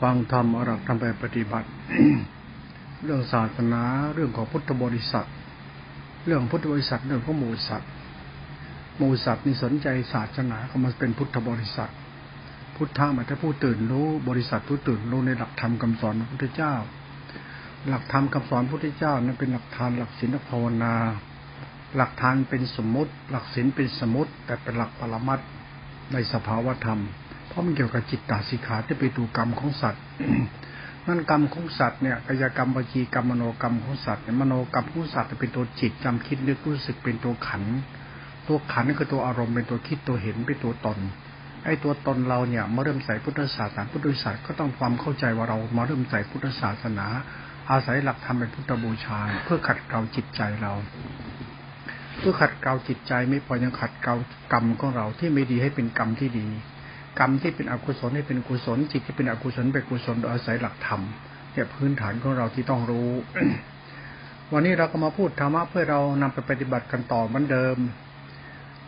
ฟังธรรมอรักทำไปปฏิบัติ เรื่องศาสนาเรื่องของพุทธบริษัท เรื่องพุทธบริษัทเรื่องของหมู่สัตว์หมู่สัตว์นี่สนใจศาสนาเขามาเป็นพุทธบริษัท พุทธะหมายถึงผู้ตื่นรู้บริษัทผู้ตื่นรู้ในหลักธรรมคำสอนพระพุทธเจ้า หลักธรรมคำสอนพระพุทธเจ้านั้นเป็นหลักทานหลักศีลภาวนา หลักทานเป็นสมมติ หลักศีลเป็นสมมติ แต่เป็นหลักปรมัตในสภาวธรรม เพราะมันเกี่ยวกับจิตตาสิขาที่ไปดูกรรมของสัตว์นั่นกรรมของสัตว์เนี่ยกายกรรมวิจีกรรมมโนกรรมของสัตว์เนี่ยมโนกรรมของสัตว์เป็นตัวจิตจำคิดนึกรู้สึกเป็นตัวขัน ตัวขันนี่คือตัวอารมณ์เป็นตัวคิดตัวเห็นเป็นตัวตนไอ้ตัวตนเราเนี่ยมาเริ่มใส่พุทธศาสนาพุทธศาสนาก็ต้องความเข้าใจว่าเรามาเริ่มใส่พุทธศาสนา อาศัยหลักธรรมเป็นพุทธบูชา เพื่อขัดเกลาจิตใจเรา เพื่อขัดเกลาจิตใจไม่พอยังขัดเกลากรรมของเราที่ไม่ดีให้เป็นกรรมที่ดี กรรมที่เป็นอกุศลให้เป็นกุศลจิตที่เป็นอกุศลเป็นกุศลโดยอาศัยหลักธรรมเนี่ยพื้นฐานของเราที่ต้องรู้ วันนี้เราก็มาพูดธรรมะเพื่อเรานำไปปฏิบัติกันต่อเหมือนเดิม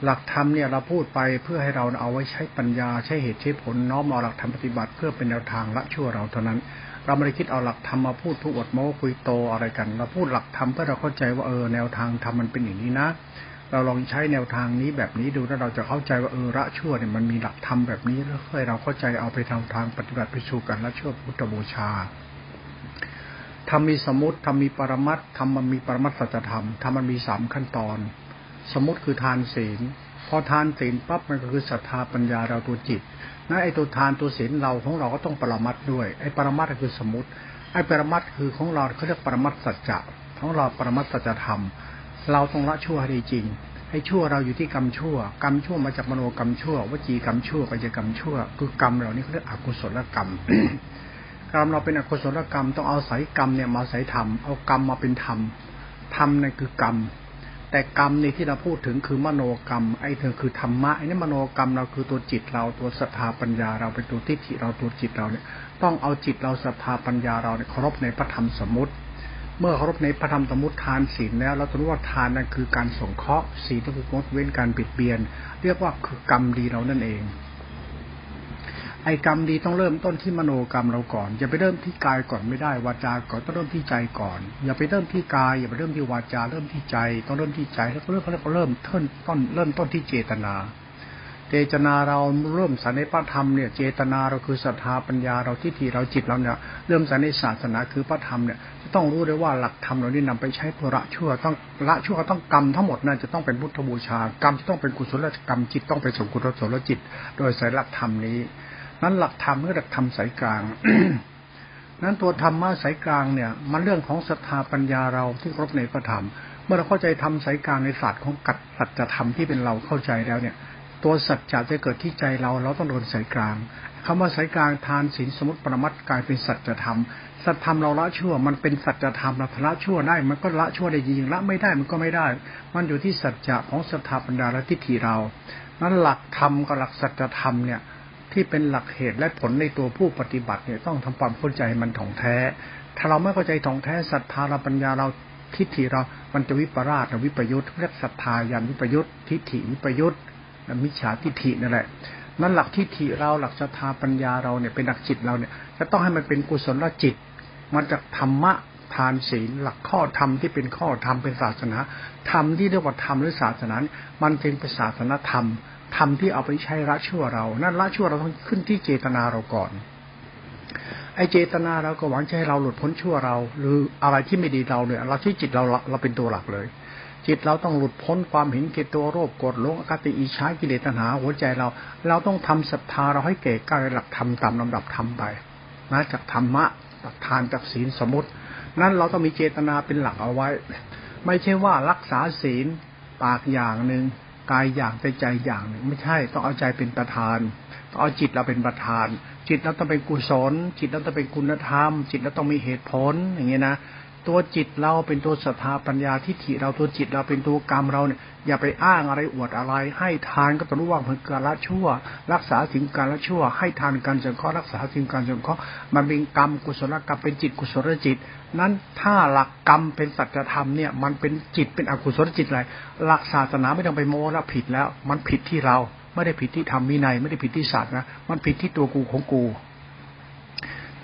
หลักธรรมเนี่ยเราพูดไปเพื่อให้เราเอาไว้ใช้ปัญญาใช้เหตุใช้ผลน้อมเอาหลักธรรมปฏิบัติ เพื่อเป็นแนวทางละชั่วเราเท่านั้น เราไม่ได้คิดเอาหลักธรรมมาพูดทุกอดโม้คุยโตอะไรกัน เราพูดหลักธรรมเพื่อเราเข้าใจว่าเออแนวทางธรรมมันเป็นอย่างนี้นะ เราลองใช้แนวทางนี้แบบนี้ดูแล้วเราจะเข้าใจว่าเออละชั่วเนี่ยมันมีหลักธรรมแบบนี้แล้วค่อยเราเข้าใจเอาไปทาทางปฏิบัติไปสู่กันละชั่วพุทธบูชาทำมีสมุติทำมีปรมัตทำมันมีปรมัตสัจธรรมทำมันมีสามขั้นตอน สมุติคือทานศีล พอทานศีลปั๊บมันก็คือศรัทธาปัญญาเราตัวจิตนะไอตัวทานตัวศีลเราของเราก็ต้องปรมัตด้วยไอปรมัตก็คือสมุติไอปรมัตคือของเราเขาเรียกปรมัตสัจจะของเราปรมัตสัจธรรม เราต้องละชั่วให้จริงให้ชั่วเราอยู่ที่กรรมชั่ว กรรมชั่วมาจากมโนกรรมชั่ววจีกรรมชั่วกายกรรมชั่ว คือกรรมเหล่านี้เขาเรียกอกุศลกรรมกรรมเราเป็นอกุศลกรรมต้องเอาสายกรรมเนี่ยมาสายธรรมเอากรรมมาเป็นธรรมธรรมนั่นคือกรรม แต่กรรมในที่เราพูดถึงคือมโนกรรม ไอ้เธอคือธรรมะไอ้นี่มโนกรรมเราคือตัวจิตเราตัวศรัทธาปัญญาเราเป็นตัวทิฏฐิเราตัวจิตเราเนี่ย ต้องเอาจิตเราศรัทธาปัญญาเราเนี่ยเคารพในพระธรรมสมมติ เมื่อเคารพในพระธรรมสมุติทานศีลแล้วเราจะรู้ว่าทานนั้นคือการสงเคราะห์ศีลก็คืองดเว้นการปิดเบียน เรียกว่าคือกรรมดีเรานั่นเอง ไอ้กรรมดีต้องเริ่มต้นที่มโนกรรมเราก่อน อย่าไปเริ่มที่กายก่อนไม่ได้วาจาก่อนต้องเริ่มที่ใจก่อน อย่าไปเริ่มที่กาย อย่าไปเริ่มที่วาจาเริ่มที่ใจ ต้องเริ่มที่ใจแล้วก็เริ่มเขาเริ่มต้นต้นเริ่มต้นที่เจตนา เจตนาเราเริ่มสานในพระธรรมเนี่ยเจตนาเราคือศรัทธาปัญญาเราทิฏฐิเราจิตเราเนี่ยเริ่มสานในศาสนาคือพระธรรมเนี่ยจะต้องรู้เลยว่าหลักธรรมเรานี่นำไปใช้เพื่อละชั่วต้องละชั่วต้องกรรมทั้งหมดนั่นจะต้องเป็นพุทธบูชากรรมจะต้องเป็นกุศลกรรมจิตต้องไปสู่กุศลจิต โดยสายหลักธรรมนี้ นั้นหลักธรรมเมื่อหลักธรรมสายกลางนั้นตัวธรรมะสายกลางเนี่ย มันเรื่องของศรัทธาปัญญาเราที่ครบในพระธรรม เมื่อเราเข้าใจทำสายกลางในศาสตร์ของกัดสัจธรรมที่เป็นเราเข้าใจแล้วเนี่ย ตัวสัจจะจะเกิดที่ใจเรา เราต้องโดนสายกลางคำว่าสายกลางทานศีลสมุติปรมัตกลายเป็นสัจธรรม สัจธรรมเราละชั่ว มันเป็นสัจธรรมเราละชั่วได้ มันก็ละชั่วได้จริงละไม่ได้มันก็ไม่ได้ มันอยู่ที่สัจจะของสถาปัญญาและทิฏฐิเรานั้นหลักธรรมกับหลักสัจธรรมเนี่ยที่เป็นหลักเหตุและผลในตัวผู้ปฏิบัติเนี่ยต้องทำความเข้าใจมันถ่องแท้ ถ้าเราไม่เข้าใจถ่องแท้ศรัทธาเราปัญญาเราทิฏฐิเรา มันจะวิปราชวิปยุทธเรียกศรัทธายันวิปยุทธทิฏฐิวิปยุทธ มิจฉาทิฏฐินั่นแหละนั่นหลักทิฏฐิเราหลักศรัทธาปัญญาเราเนี่ยเป็นหลักจิตเราเนี่ยจะต้องให้มันเป็นกุศลจิตมาจากธรรมะทานศีลหลักข้อธรรมที่เป็นข้อธรรมเป็นศาสนาธรรมที่เรียกว่าธรรมหรือศาสนา มันจึงเป็นศาสนาธรรมธรรมที่เอาไปใช้ละชั่วเรา นั่นละชั่วเราต้องขึ้นที่เจตนาเราก่อน ไอเจตนาเราก็หวังจะให้เราหลุดพ้นชั่วเรา หรืออะไรที่ไม่ดีเราเนี่ยเราใช้จิตเราเราเป็นตัวหลักเลย จิตเราต้องหลุดพ้นความเห็นเกตัวโรคกดลงอคติอิชากิเลสตัณหาหัวใจเรา เราต้องทำศรัทธาเราให้เก่กล้าในหลักธรรมตามลำดับธรรมไปนะจากธรรมะจากทานจากศีลสมุติ นั้นเราต้องมีเจตนาเป็นหลักเอาไว้ ไม่ใช่ว่ารักษาศีลปากอย่างหนึ่งกายอย่างใจใจอย่างหนึ่งไม่ใช่ต้องเอาใจเป็นประธานต้องเอาจิตเราเป็นประธาน จิตเราต้องเป็นกุศล จิตเราต้องเป็นคุณธรรม จิตเราต้องมีเหตุผลอย่างเงี้ยนะ ตัวจิตเราเป็นตัวศรัทธาปัญญาทิฏฐิเราตัวจิตเราเป็นตัวกรรมเราเนี่ยอย่าไปอ้างอะไรอวดอะไร ให้ทานก็ต้องรู้ว่ามันการละชั่ว รักษาสิ่งการละชั่ว ให้ทานการสงเคราะห์รักษาสิ่งการสงเคราะห์มันเป็นกรรมกุศลกรรมเป็นจิตกุศลจิต นั้นถ้าหลักกรรมเป็นสัจธรรมเนี่ยมันเป็นจิตเป็นอกุศลจิตอะไรหลักศาสนาไม่ต้องไปโม้แล้วผิดแล้ว มันผิดที่เราไม่ได้ผิดที่ธรรมวินัยไม่ได้ผิดที่ศาสตร์นะมันผิดที่ตัวกูของกู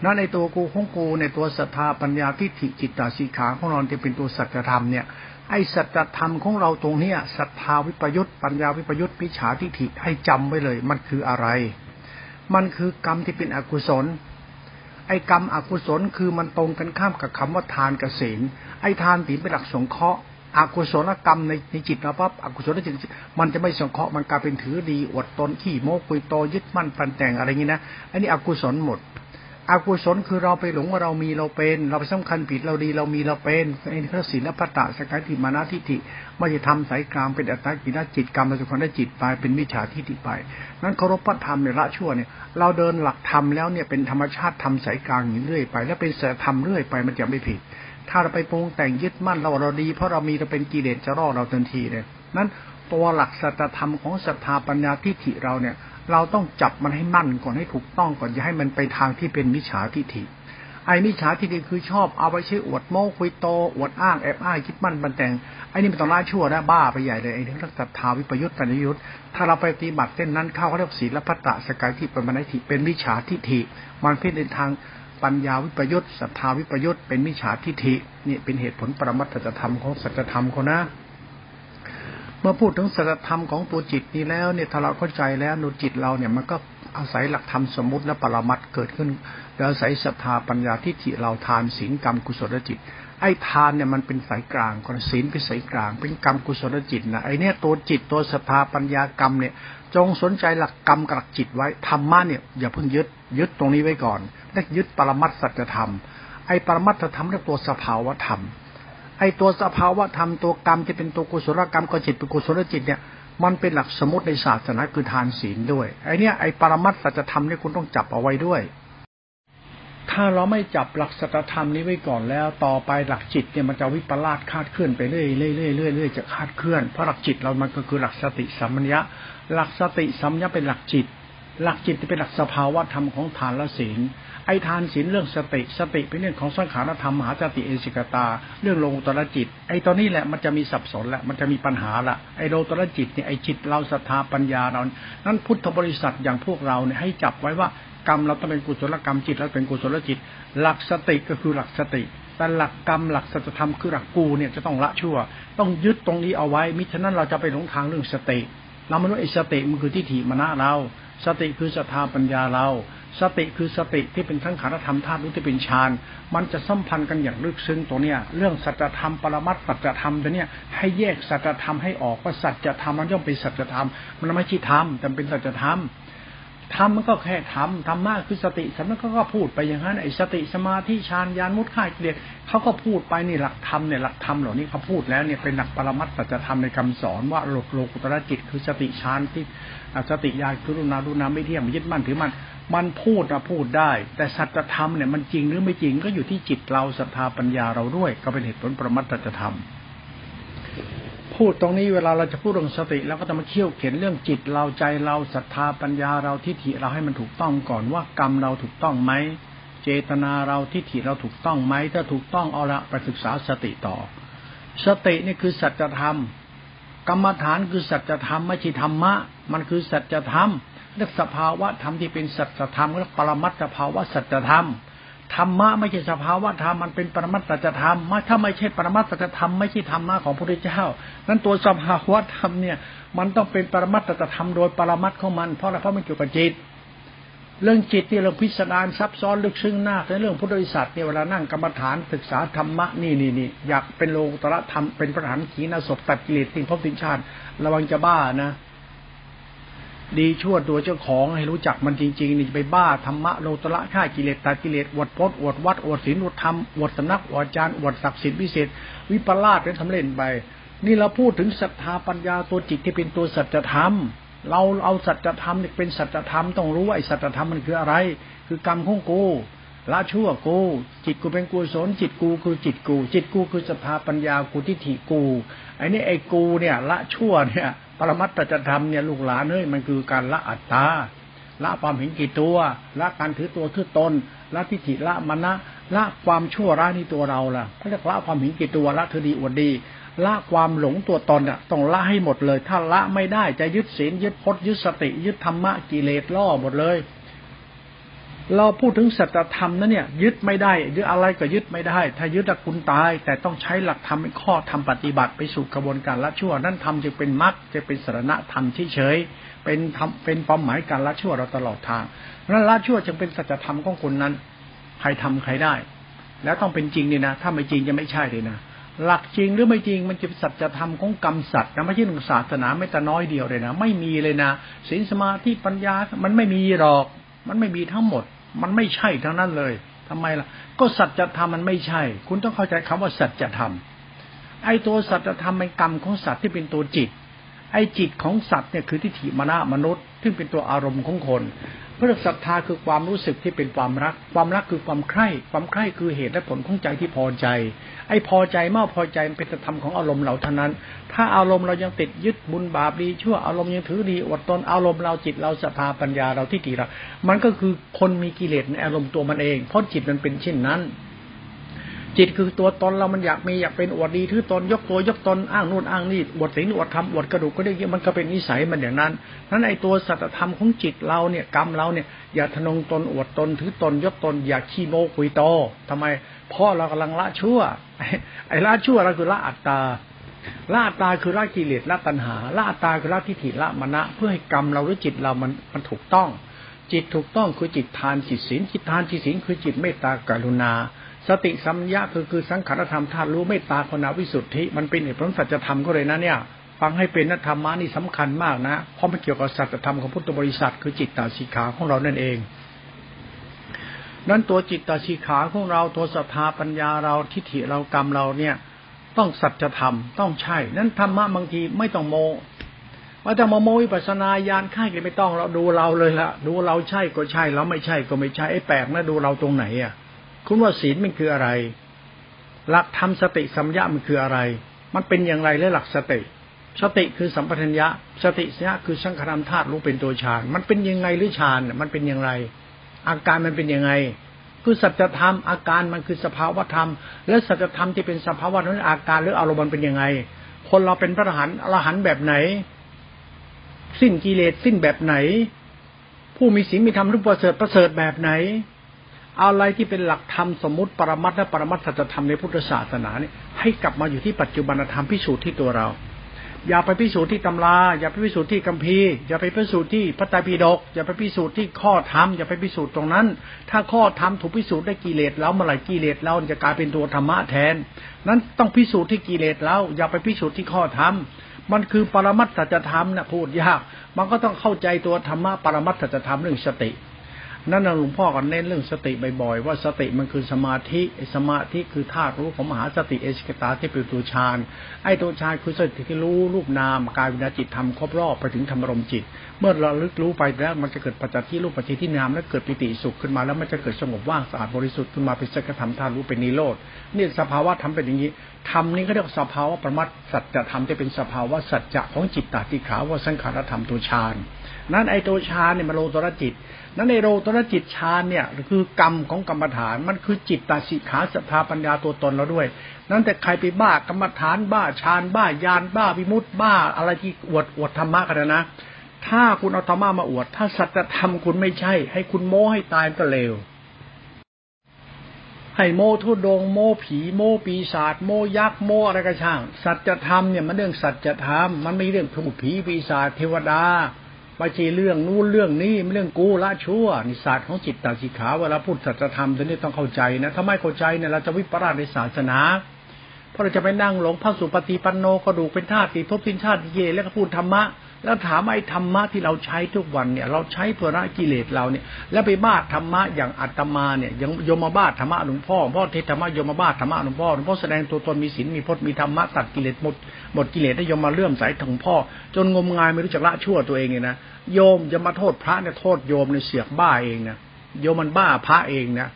นั่นในตัวกูของกูในตัวศรัทธาปัญญาทิฏฐิจิตตาสีขาของเราจะเป็นตัวสัจธรรมเนี่ยไอ้สัจธรรมของเราตรงเนี้ยศรัทธาวิปยุตปัญญาวิปยุตปิฉาทิฏฐิให้จำไว้เลย มันคืออะไร มันคือกรรมที่เป็นอกุศล ไอ้กรรมอกุศลคือมันตรงกันข้ามกับคำว่าทานกับศีลไอ้ทานศีลเป็นหลักสงเคราะห์อกุศลกรรมในในจิตเราปั๊บอกุศลจิตมันจะไม่สงเคราะห์มันกลายเป็นถือดีอดตนขี้โมกุยโตยึดมั่นปันแต่งอะไรอย่างนี้นะอันนี้อกุศลหมด อกุศลคือเราไปหลงว่าเรามีเราเป็น เราไปสำคัญผิดเราดีเรามีเราเป็นไอ้ข้อศีลพัตตะสกายติมานาทิฏฐิไม่จะทำสายกลางเป็นอัตตากินจิตกรรมเราจะคนได้จิตไปเป็นมิจฉาทิฏฐิไป นั้นเคารพพระธรรมในละชั่วเนี่ยเราเดินหลักธรรมแล้วเนี่ยเป็นธรรมชาติทำสายกลางอย่างเรื่อยไป แล้วเป็นเสธรรมเรื่อยไปมันจะไม่ผิด ถ้าเราไปปรุงแต่งยึดมั่นเราเราดี เพราะเรามีเราเป็นกิเลสจะรอเราทันทีเลยนั้นตัวหลักสัจธรรมของศรัทธาปัญญาทิฏฐิเราเนี่ย เราต้องจับมันให้มั่นก่อนให้ถูกต้องก่อนอย่าให้มันไปทางที่เป็นมิจฉาทิฏฐิไอ้มิจฉาทิฏฐิคือชอบเอาไปใช้อวดโม้คุยโตอวดอ้างแอบอ้างคิดมั่นบันแต่งไอ้นี่มันต้องละชั่วนะบ้าไปใหญ่เลยไอ้เรื่องศรัทธาวิปยุทธ์ปัญยุทธ์ถ้าเราไปปฏิบัติเส้นนั้นเข้าเขาเรียกศีลพัตตะสกายทิเป็นมนัติเป็นมิจฉาทิฏฐิมันเพ่ในทางปัญญาวิปยุทธ์ศรัทธาวิปยุทธ์เป็นมิจฉาทิฏฐินี่เป็นเหตุผลปรมัตถธรรมของสัจธรรมเขานะ เมื่อพูดถึงสัจธรรมของตัวจิตนี้แล้วเนี่ยถ้าเราเข้าใจแล้วนูจิตเราเนี่ยมันก็อาศัยหลักธรรมสมมติและปรมัตเกิดขึ้นแล้วอาศัยศรัทธาปัญญาทิฏฐิเราทานศีลกรรมกุศลจิต ไอ้ทานเนี่ยมันเป็นสายกลางคนศีลเป็นสายกลาง เป็นกรรมกุศลจิตนะไอ้เนี่ยตัวจิตตัวศรัทธาปัญญากรรมเนี่ย จงสนใจหลักกรรมกับหลักจิตไว้ธรรมะเนี่ยอย่าเพิ่งยึดยึดตรงนี้ไว้ก่อนและยึดปรมัตสัจธรรมไอ้ปรมัตธรรมเรียกตัวสภาวธรรม ไอ้ตัวสภาวะธรรมตัวกรรมที่เป็นตัวกุศลกรรมก็จิตเป็นกุศลจิตเนี่ยมันเป็นหลักสมมติในศาสนาคือทานศีลด้วยไอ้นี่ไอปรมัตสัจธรรมนี่คุณต้องจับเอาไว้ด้วย ถ้าเราไม่จับหลักสัจธรรมนี้ไว้ก่อนแล้ว ต่อไปหลักจิตเนี่ยมันจะวิปลาสคาดเคลื่อนไปเรื่อยเรื่อยเรื่อยเรื่อยจะคาดเคลื่อนเพราะหลักจิตเรามันก็คือหลักสติสัมมัญญะหลักสติสัมมัญญะเป็นหลักจิต หลักจิตที่เป็นหลักสภาวะธรรมของทานและศีล ไอ้ทานศีลเรื่องสติสติเป็นเรื่องของสังขารธรรมมหาจติเอสิกตา เรื่องโลตระจิต ไอ้ตอนนี้แหละมันจะมีสับสนแหละมันจะมีปัญหาละไอ้โลตระจิตเนี่ยไอ้จิตเราศรัทธาปัญญาเรา นั้นพุทธบริษัทอย่างพวกเราเนี่ยให้จับไว้ว่ากรรมเราต้องเป็นกุศลกรรมจิตเราเป็นกุศลจิต หลักสติก็คือหลักสติแต่หลักกรรมหลักสัจธรรมคือหลักกูเนี่ยจะต้องละชั่ว ต้องยึดตรงนี้เอาไว้มิฉะนั้นเราจะไปหลงทางเรื่องสติเราไม่รู้ไอ้สติมันคือที่ถีมณะเรา สติคือศรัทธาปัญญาเรา สติคือสติที่เป็นทั้งขารธรรมธาตุรู้ที่เป็นฌานมันจะสัมพันธ์กันอย่างลึกซึ้งตัวเนี้ยเรื่องสัจธรรมปรมัตสัจธรรมตัวเนี้ยให้แยกสัจธรรมให้ออกว่าสัจธรรมมันย่อมเป็นสัจธรรมมันไม่ใช่ธรรมแต่เป็นสัจธรรม ธรรมมันก็แค่ธรรมธรรมะคือสติสำนักก็พูดไปอย่างนั้นไอ้สติสมาธิฌานญาณมุดข่ายเกลียดเขาก็พูดไปนี่หลักธรรมเนี่ยหลักธรรมเหล่านี้เขาพูดแล้วเนี่ยเป็นหลักปรมัตสัจธรรมในคำสอนว่าโลกโลกุตระจิตคือสติฌานที่สติญาณคือรุณารุณาไม่เที่ยงไม่ยึดมั่นถือมั่นมันพูดนะพูดได้ แต่สัจธรรมเนี่ยมันจริงหรือไม่จริงก็อยู่ที่จิตเราศรัทธาปัญญาเราด้วย ก็เป็นเหตุผลปรมัตตธรรม พูดตรงนี้เวลาเราจะพูดเรื่องสติเราก็จะมาเขี่ยวเข็นเรื่องจิตเราใจเราศรัทธาปัญญาเราทิฏฐิเราให้มันถูกต้องก่อนว่ากรรมเราถูกต้องไหมเจตนาเราทิฏฐิเราถูกต้องไหมถ้าถูกต้องเอาละไปศึกษาสติต่อ สตินี่คือสัจธรรม กรรมฐานคือสัจธรรมไม่ใช่ธรรมะ มันคือสัจธรรมเรียกสภาวะธรรมที่เป็นสัจธรรมเรียกปรมัตถภาวะสัจธรรม ธรรมะไม่ใช่สภาวะธรรมมันเป็นปรมัตถธรรมถ้าไม่ใช่ปรมัตถธรรมไม่ใช่ธรรมะของพระพุทธเจ้า นั้นตัวสภาวะธรรมเนี่ย มันต้องเป็นปรมัตถธรรมโดยปรมัตของมันเพราะอะไรเพราะมันเกี่ยวกับจิต เรื่องจิตที่เราพิสดารซับซ้อนลึกซึ้งหน้าในเรื่องพุทธวิสัทเนี่ยเวลานั่งกรรมฐานศึกษาธรรมะนี่นี่นี่อยากเป็นโลกุตระธรรมเป็นประธานขีณาศพตัดกิเลสทิ้งภพทิ้งชาติระวังจะบ้านะ ดีชั่วตัวเจ้าของให้รู้จักมันจริงๆนี่ไปบ้าธรรมะโลตระฆ่ากิเลสตัดกิเลสอวดพจน์อวดวัดอวดศีลอวดธรรมอวดสำนักอวดจารย์อวดศักดิ์สิทธิ์พิเศษ วิปลาสเป็นทำเล่นไป นี่เราพูดถึงศรัทธาปัญญาตัวจิตที่เป็นตัวสัจธรรม เราเอาสัจธรรมเนี่ยเป็นสัจธรรมต้องรู้ว่าไอ้สัจธรรมมันคืออะไร คือกรรมของกูละชั่วกู จิตกูเป็นกุศลจิตกูคือจิตกู จิตกูคือศรัทธาปัญญากูทิฏฐิกูไอ้นี่ไอ้กูเนี่ยละชั่วเนี่ย ปรมัตตจธรรมเนี่ยลูกหลานเอ้ยมันคือการละอัตตาละความเห็นกี่ตัวละการถือตัวถือตนละทิฏฐิละมณะละความชั่วร้ายในตัวเราล่ะเขาเรียกละความเห็นกี่ตัวละถือดีอวดดีละความหลงตัวตนอะต้องละให้หมดเลย ถ้าละไม่ได้จะยึดศีลยึดพจน์ยึดสติ ยึดธรรมะกิเลสล่อหมดเลย เราพูดถึงสัจธรรมนะเนี่ย ยึดไม่ได้ยึดอะไรก็ยึดไม่ได้ ถ้ายึดคุณตาย แต่ต้องใช้หลักธรรมเป็นข้อทำปฏิบัติไปสู่กระบวนการละชั่ว นั่นทำจึงเป็นมรรคจะเป็นสรณะธรรมที่เฉยเป็นทำเป็นความหมายการละชั่วเราตลอดทางนั้นละชั่วจึงเป็นสัจธรรมของคนนั้น ใครทำใครได้ แล้วต้องเป็นจริงเนี่ยนะ ถ้าไม่จริงจะไม่ใช่เลยนะหลักจริงหรือไม่จริงมันจะเป็นสัจธรรมของกรรมสัตว์นะไม่ใช่หนึ่งศาสนาไม่แต่น้อยเดียวเลยนะไม่มีเลยนะศีลสมาธิปัญญามันไม่มีหรอก มันไม่มีทั้งหมด มันไม่ใช่ทั้งนั้นเลยทำไมล่ะ ก็สัจธรรมมันไม่ใช่ คุณต้องเข้าใจคำว่าสัจธรรมไอ้ตัวสัจธรรมเป็นกรรมของสัตว์ที่เป็นตัวจิต ไอ้จิตของสัตว์เนี่ยคือทิฏฐิมณะมนุษย์ ซึ่งเป็นตัวอารมณ์ของคนพระศรัทธาคือความรู้สึกที่เป็นความรัก ความรักคือความใคร่ ความใคร่คือเหตุและผลของใจที่พอใจ ไอ้พอใจเมื่อพอใจเป็นธรรมของอารมณ์เราเท่านั้น ถ้าอารมณ์เรายังติดยึดบุญบาปดีชั่วอารมณ์ยังถือดีอดตนอารมณ์เราจิตเราศรัทธาปัญญาเราที่ดีเรา มันก็คือคนมีกิเลสในอารมณ์ตัวมันเอง เพราะจิตมันเป็นเช่นนั้น จิตคือตัวตนเรามันอยากมีอยากเป็นอวดดีถือตนยกตัวยกตนอ้างนู่นอ้างนี่อวดศีลอวดธรรมอวดกระดูกก็ได้มันก็เป็นนิสัยมันอย่างนั้นนั้นไอตัวสัจธรรมของจิตเราเนี่ยกรรมเราเนี่ยอย่าทนงตนอวดตนถือตนยกตน อย่าขี้โมคุยโตทำไมพราะเรากำลังละชั่ว ไอ้ละชั่วเราคือละอัตตาละอัตตาคือละกิเลสละตัณหาละอัตตาคือละทิฏฐิละมณะ เพื่อให้กรรมเราหรือจิตเรามันมันถูกต้องจิตถูกต้องคือจิตทานจิตศีลจิตทานจิตศีลคือจิตเมตตากรุณา สติสัมยาคือคือสังขารธรรมธาตุรู้ไม่ตาคนวิสุทธิมันเป็นเหตุผลสัจธรรมก็เลยนะเนี่ยฟังให้เป็นนัธรรมะนี่สำคัญมากนะเพราะมันเกี่ยวกับสัจธรรมของพุทธบริษัท คือจิตตาสีขาของเรานั่นเอง นั้นตัวจิตตาสีขาของเราตัวศรัทธาปัญญาเราทิฏฐิเรากรรมเราเนี่ย ต้องสัจธรรมต้องใช่ นั้นธรรมะบางทีไม่ต้องโมว่าจะมาโมวิปัสนาญาณค่ายก็ไม่ต้องเราดูเราเลยละดูเราใช่ก็ใช่เราไม่ใช่ก็ไม่ใช่ไอ้แปลกนะดูเราตรงไหนอะ คุณว่าศีลมันคืออะไร หลักธรรมสติสัมยามันคืออะไร มันเป็นอย่างไรและหลักสติ สติคือสัมปทัญญะ สติสัญญาคือสังขารธาตุรู้เป็นตัวฌาน มันเป็นยังไงหรือฌานมันเป็นอย่างไร อาการมันเป็นยังไง คือสัจธรรมอาการมันคือสภาวธรรม และสัจธรรมที่เป็นสภาวะนั้นอาการหรืออารมณ์มันเป็นยังไง คนเราเป็นพระอรหันต์อรหันต์แบบไหน สิ้นกิเลสสิ้นแบบไหน ผู้มีศีลมีธรรมรูปประเสริฐประเสริฐแบบไหน อะไรที่เป็นหลักธรรมสมมติปรมัตและปรมัตสัจธรรมในพุทธศาสนาเนี่ยให้กลับมาอยู่ที่ปัจจุบันธรรมพิสูจน์ที่ตัวเรา อย่าไปพิสูจน์ที่ตำรา อย่าไปพิสูจน์ที่กัมพีอย่าไปพิสูจน์ที่พระไตรปิฎกอย่าไปพิสูจน์ที่ข้อธรรมอย่าไปพิสูจน์ตรงนั้น ถ้าข้อธรรมถูกพิสูจน์ได้กิเลสแล้วเมื่อไหร่กิเลสเราจะกลายเป็นตัวธรรมะแทน นั้นต้องพิสูจน์ที่กิเลสแล้วอย่าไปพิสูจน์ที่ข้อธรรมมันคือปรมัตสัจธรรมนะพูดยาก มันก็ต้องเข้าใจตัวธรรมะปรมัตสัจธรรมเรื่องสติ นั่นหลวงพ่อก็เน้นเรื่องสติบ่อยๆว่าสติมันคือสมาธิสมาธิคือธาตุรู้ของมหาสติเอชกตาที่เป็นตัวฌานไอ้ตัวฌานคือสติที่รู้รูปนามกายวิญญาจิตทำครบรอบไปถึงธรรมรมจิต เมื่อเราลึกรู้ไปแล้วมันจะเกิดปัจจัยที่รูปปัจจัยที่นามแล้วเกิดปิติสุขขึ้นมาแล้วมันจะเกิดสงบว่างสะอาดบริสุทธิ์ขึ้นมาเป็นสักธรรมธาตุรู้เป็นนิโรธนี่สภาวะทำเป็นอย่างนี้ธรรมนี้ก็เรียกสภาวะประมัตสัจธรรมที่เป็นสภาวะสัจจะของจิตตติขาว่าสังขารธรรมตัวฌานนั้นไอตัวฌานเนี่ยมันโลตระจิต นั้นในโรตนจิตฌานเนี่ยคือกรรมของกรรมฐานมันคือจิตตาสิขาสภาปัญญาตัวตนเราด้วย นั้นแต่ใครไปบ้ากรรมฐานบ้าฌานบ้ายานบ้าวิมุตต์บ้า อะไรที่อวดอวดธรรมะกันนะถ้าคุณเอาธรรมะมาอวด ถ้าสัจธรรมคุณไม่ใช่ ให้คุณโม้ให้ตายก็เลวให้โมทุดงโมผีโมปีศาจโมยักษ์โมอะไรก็ช่าง สัจธรรมเนี่ยมันเรื่องสัจธรรมมันไม่เรื่องผูผีปีศาจเทวดา ไม่ใช่เรื่องนู้นเรื่องนี้ไม่เรื่องกูละชั่วนิสัตของจิตตสิขาเวลาพูดสัจธรรมตัวนี้ต้องเข้าใจนะถ้าไม่เข้าใจเนี่ยเราจะวิปราชในศาสนาเพราะเราจะไปนั่งหลงพระสุปฏิปันโนกระดูกเป็นธาตุติภพสินชาติเย แล้วก็พูดธรรมะ แล้วถามไอ้ธรรมะที่เราใช้ทุกวันเนี่ย เราใช้เพื่อละกิเลสเราเนี่ย แล้วไปบ้าธรรมะอย่างอัตมาเนี่ยยังโยมมาบ้าธรรมะหลวงพ่อพ่อเทศธรรมะโยมมาบ้าธรรมะหลวงพ่อหลวงพ่อแสดงตัวตนมีศีลมีพจน์มีธรรมะตัดกิเลสหมดหมดกิเลสได้โยมมาเลื่อมใสถึงพ่อ จนงมงายไม่รู้จักละชั่วตัวเองเลยนะโยมจะมาโทษพระเนี่ยโทษโยมในเสียกบ้าเองนะโยมมันบ้าพระเองนะ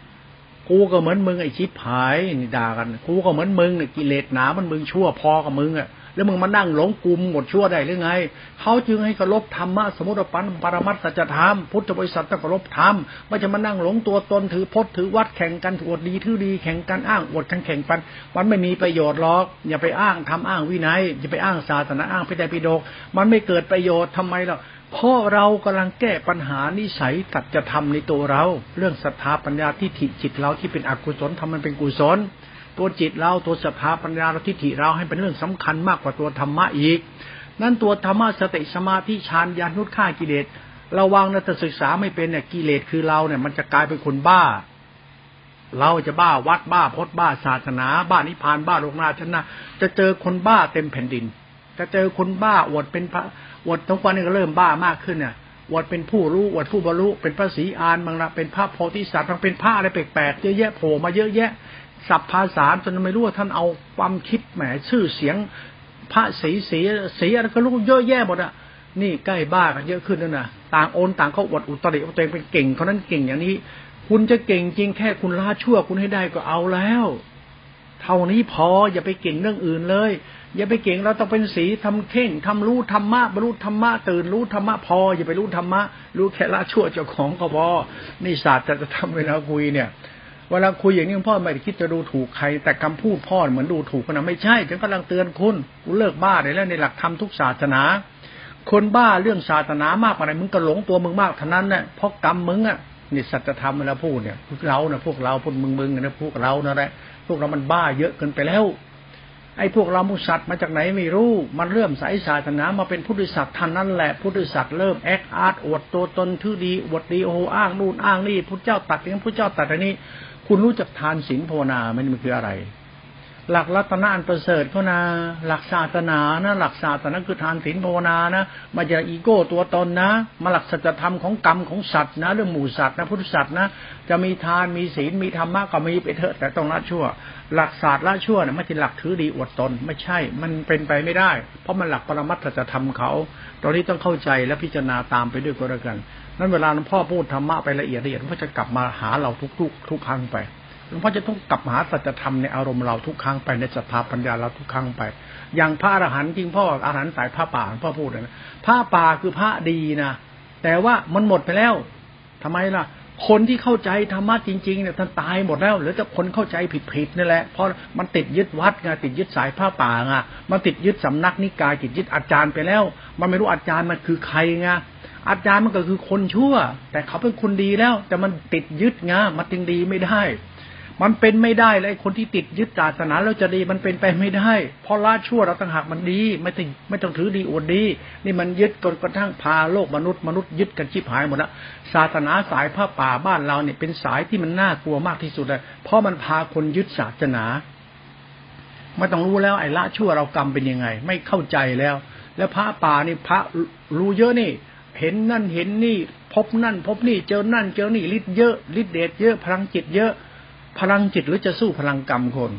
กูก็เหมือนมึงไอ้ชิบหายนี่ด่ากันกูก็เหมือนมึงเนี่ยกิเลสหนามันมึงชั่วพอกับมึงอะ แล้วมึงมานั่งหลงกลุ่มหมดชั่วได้หรือไงเขาจึงให้เคารพธรรมะสมุติปันปรมัตสัจธรรมพุทธบริษัทต้องเคารพธรรมไม่จะมานั่งหลงตัวตนถือพจน์ถือวัดแข่งกันอวดดีถือดีแข่งกันอ้างอวดกันแข่งปันมันไม่มีประโยชน์หรอกอย่าไปอ้างทำอ้างวินัยอย่าไปอ้างศาสนาอ้างพิธีปิโดกมันไม่เกิดประโยชน์ทำไมล่ะเพราะเรากำลังแก้ปัญหานิสัยตัดจะทำในตัวเรา เรื่องศรัทธาปัญญาที่ถิจิตเราที่เป็นอกุศลทำมันเป็นกุศล ตัวจิตเราตัวศรัทธาปัญญาเราทิฏฐิเราให้เป็นเรื่องสำคัญมากกว่าตัวธรรมะอีก นั่นตัวธรรมะสติสมาธิฌานญาณุฆ่ากิเลสระวังนะถ้าศึกษาไม่เป็นเนี่ยกิเลสคือเราเนี่ย มันจะกลายเป็นคนบ้า เราจะบ้าวัดบ้าพจน์บ้าศาสนา บ้านิพานบ้าโลกนาชนะ จะเจอคนบ้าเต็มแผ่นดิน จะเจอคนบ้าอวดเป็นพระอวดทุกวันนี้ก็เริ่มบ้ามากขึ้นเนี่ยอวดเป็นผู้รู้อวดผู้บรรลุเป็นพระศรีอานบางละเป็นพระโพธิสัตว์บางเป็นพระอะไรแปลกๆเยอะแยะโผล่มาเยอะแยะ สับภาษาจนไม่รู้ว่าท่านเอาความคิดแหมชื่อเสียง พระสีสีสีอะไรก็รู้เยอะแยะหมดอะนี่ใกล้บ้ากันเยอะขึ้นแล้วนะต่างโอนต่างเขาอวดอุตริว่าตัวเองเป็นเก่งเขานั้นเก่งอย่างนี้ คุณจะเก่งจริงแค่คุณละชั่วคุณให้ได้ก็เอาแล้วเท่านี้พออย่าไปเก่งเรื่องอื่นเลย อย่าไปเก่งเราต้องเป็นสีทำเข่งทำรู้ธรรมะบรรลุธรรมะตื่นรู้ธรรมะพอ อย่าไปรู้ธรรมะรู้แค่ละชั่วเจ้าของก็พอนี่ศาสตร์จะทำเวลาคุยเนี่ย เวลาคุยอย่างนี้พ่อไม่ได้คิดจะดูถูกใคร แต่คำพูดพ่อเหมือนดูถูกนะไม่ใช่ฉันกำลังเตือนคุณกูเลิกบ้าได้แล้วในหลักธรรมทุกศาสนา คนบ้าเรื่องศาสนามากอะไรมึงก็หลงตัวมึงมากเท่านั้นแหละเพราะกรรมมึงอะนี่สัจธรรมเวลาพูดเนี่ยพวกเราเนี่ยพวกเราพวกมึงมึงนะพวกเรานั่นแหละพวกเรามันบ้าเยอะเกินไปแล้ว ไอ้พวกเรามุสัตว์มาจากไหนไม่รู้ มันเริ่มสายศาสนามาเป็นพุทธศักดิ์ท่านนั่นแหละพุทธศักดิ์เริ่มแอคอาร์ตอวดตัวตนทื่อดีอวดดีโอ้อ้างนู่นอ้างนี่พุทธเจ้าตัดอย่างพุทธเจ้าตัดอันนี้ คุณรู้จักทานศีลภาวนาไหมมันคืออะไร หลักรัตนอันประเสริฐเขานาหลักศาสนานะหลักศาสนาคือทานศีลภาวนานะมาจากอีโก้ตัวตนนะ มาหลักสัจธรรมของกรรมของสัตว์นะเรื่องหมู่สัตว์นะพุทธสัตว์นะจะมีทานมีศีลมีธรรมะก็มีไปเถอะแต่ต้องละชั่ว หลักศาสตร์ละชั่วเนี่ยไม่ใช่หลักถือดีอวดตน ไม่ใช่ มันเป็นไปไม่ได้ เพราะมันหลักปรมัตถจะทำเขา ตอนนี้ต้องเข้าใจและพิจารณาตามไปด้วยก็แล้วกัน นั้นเวลาหลวงพ่อพูดธรรมะไปละเอียดละเอียดก็จะกลับมาหาเราทุกๆทุกครั้งไปหลวงพ่อจะต้องกลับมาหาสัจธรรมในอารมณ์เราทุกครั้งไปในสภาปัญญาเราทุกครั้งไป อย่างพระอรหันต์จริงพ่ออรหันต์สายพระป่าพ่อพูดนะพระป่าคือพระดีนะแต่ว่ามันหมดไปแล้วทำไมล่ะ คนที่เข้าใจธรรมะจริงๆเนี่ยท่านตายหมดแล้วหรือแต่คนเข้าใจผิดๆนี่แหละเพราะมันติดยึดวัดไงติดยึดสายผ้าป่าไงมันติดยึดสำนักนิกายติดยึดอาจารย์ไปแล้ว มันไม่รู้อาจารย์มันคือใครไง อาจารย์มันก็คือคนชั่ว แต่เขาเป็นคนดีแล้ว แต่มันติดยึดไงมันจึงดีไม่ได้ มันเป็นไม่ได้เลยคนที่ติดยึดศาสนาแล้วจะดีมันเป็นไปไม่ได้ เพราะละชั่วเราต่างหากมันดี ไม่ต้องไม่ต้องถือดีอวดดี นี่มันยึดจนกระทั่งพาโลกมนุษย์มนุษย์ยึดกันชิบหายหมดละศาสนาสายผ้าป่าบ้านเราเนี่ยเป็นสายที่มันน่ากลัวมากที่สุดเลยเพราะมันพาคนยึดศาสนาไม่ต้องรู้แล้วไอ้ละชั่วเรากรรมเป็นยังไง ไม่เข้าใจแล้ว แล้วพระป่านี่พระรู้เยอะนี่ เห็นนั่นเห็นนี่ พบนั่น พบนี่เจอนั่นเจอนี่ฤทธิ์เยอะฤทธิ์เดชเยอะพลังจิตเยอะพลังจิตหรือจะสู้พลังกรรมคน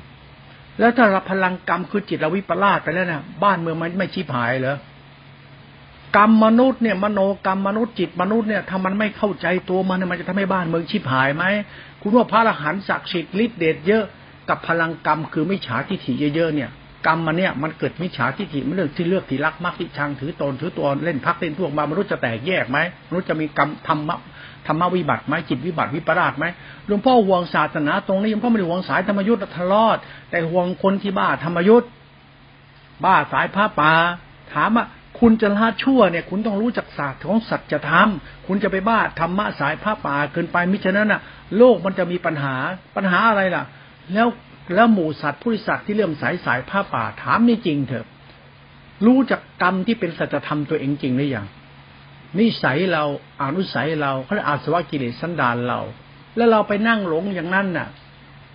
แล้วถ้าเราพลังกรรมคือจิตเราวิปลาสไปแล้วนะบ้านเมืองมันไม่ชีพหายเหรอกรรมมนุษย์เนี่ยมโนกรรมมนุษย์จิตมนุษย์เนี่ยถ้ามันไม่เข้าใจตัวมันเนี่ยมันจะทำให้บ้านเมืองชีพหายไหมคุณว่าพระอรหันต์ศักดิ์สิทธิ์ฤทธิ์เดชเยอะกับพลังกรรมคือไม่ฉาทิฏฐิเยอะๆเนี่ย กรรมมันเนี่ยมันเกิดมิจฉาทิฏฐิมันเรื่องที่เลือกที่รักมักที่ชังถือตนถือตัวเล่นพักเล่นพวกมามนุษย์จะแตกแยกไหมมนุษย์จะมีกรรมธรรมะธรรมวิบัติไหมจิตวิบัติวิปราชไหมหลวงพ่อห่วงศาสนาตรงนี้หลวงพ่อไม่ได้ห่วงสายธรรมยุทธ์ทะลอด แต่ห่วงคนที่บ้าธรรมยุทธ์บ้าสายพระป่าถามว่าคุณจะละชั่วเนี่ยคุณต้องรู้จักศาสตร์ของสัจธรรม คุณจะไปบ้าธรรมะสายพระป่าเกินไปมิฉะนั้นน่ะ โลกมันจะมีปัญหาปัญหาอะไรล่ะ แล้ว แล้วหมู่สัตว์ผู้สัตว์ที่เลื่อมสายสายผ้าป่าถามนี่จริงเถอะ รู้จักกรรมที่เป็นสัจธรรมตัวเองจริงหรือยังนิสัยเราอานุสัยเราเขาเรียกอาสวะกิเลสสันดานเรา แล้วเราไปนั่งหลงอย่างนั้นน่ะ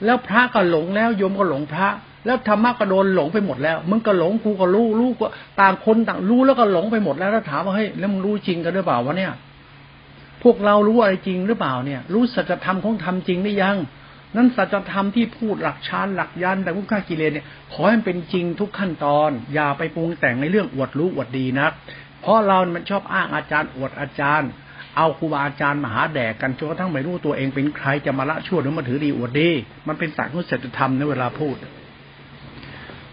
แล้วพระก็หลงแล้วโยมก็หลงพระ แล้วธรรมะก็โดนหลงไปหมดแล้วมึงก็หลงกูก็รู้รู้ก็ต่างคนต่างรู้แล้วก็หลงไปหมดแล้วแล้วถามว่าเฮ้ยแล้วมึงรู้จริงกันหรือเปล่าวะเนี่ย พวกเรารู้อะไรจริงหรือเปล่าเนี่ย รู้สัจธรรมของธรรมจริงหรือยัง นั้นสัจธรรมที่พูดหลักชานหลักยันแต่พุทธกิเลสเนี่ย ขอให้เป็นจริงทุกขั้นตอน อย่าไปปรุงแต่งในเรื่องอวดรู้อวดดีนะ เพราะเรามันชอบอ้างอาจารย์อวดอาจารย์ เอาครูบาอาจารย์มาหาแดกกันจนกระทั่งไม่รู้ตัวเองเป็นใครจะมาละชั่วหรือมาถือดีอวดดี มันเป็นศาสตร์ของศีธรรมในเวลาพูด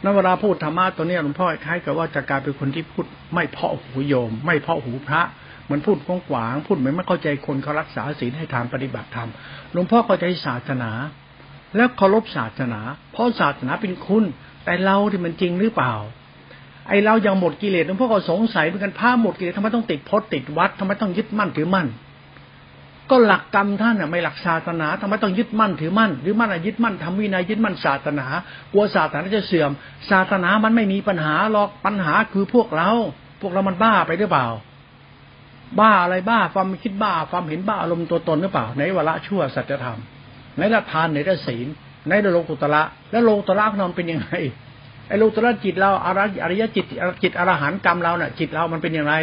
นั้นเวลาพูดธรรมะตัวนี้หลวงพ่อคล้ายกับว่าจะกลายเป็นคนที่พูดไม่เพาะหูโยม ไม่เพาะหูพระ มือนพูดกว้างพูดเหมือนไม่เข้าใจคนเขารักษาศีลให้ทานปฏิบัติธรรมหลวงพ่อเข้าใจศาสนา แล้วเคารพศาสนา เพราะศาสนาเป็นคุณ แต่เราที่มันจริงหรือเปล่า ไอเรายังหมดกิเลสหลวงพ่อก็สงสัยเหมือนกันผ้าหมดกิเลสทำไมต้องติดพจน์ติดวัดทำไมต้องยึดมั่นถือมั่นก็หลักกรรมท่านอะไม่หลักศาสนาทำไมต้องยึดมั่นถือมั่นหรือมั่นยึดมั่นทำวินัยยึดมั่นศาสนากลัวศาสนาจะเสื่อม ศาสนามันไม่มีปัญหาหรอกปัญหาคือพวกเรา พวกเรามันบ้าไปหรือเปล่า บ้าอะไรบ้าความคิดบ้า ความเห็นบ้าอารมณ์ตัวตนหรือเปล่า ในวละชั่วสัจธรรมในละทานในละศีลในละโลกุตระแล้วโลกุตระนอนเป็นยังไงไอ้โลกุตระจิตเราอรอริยจิตจิตอรหันกรรมเราเนี่ยจิตเรามันเป็นยังไง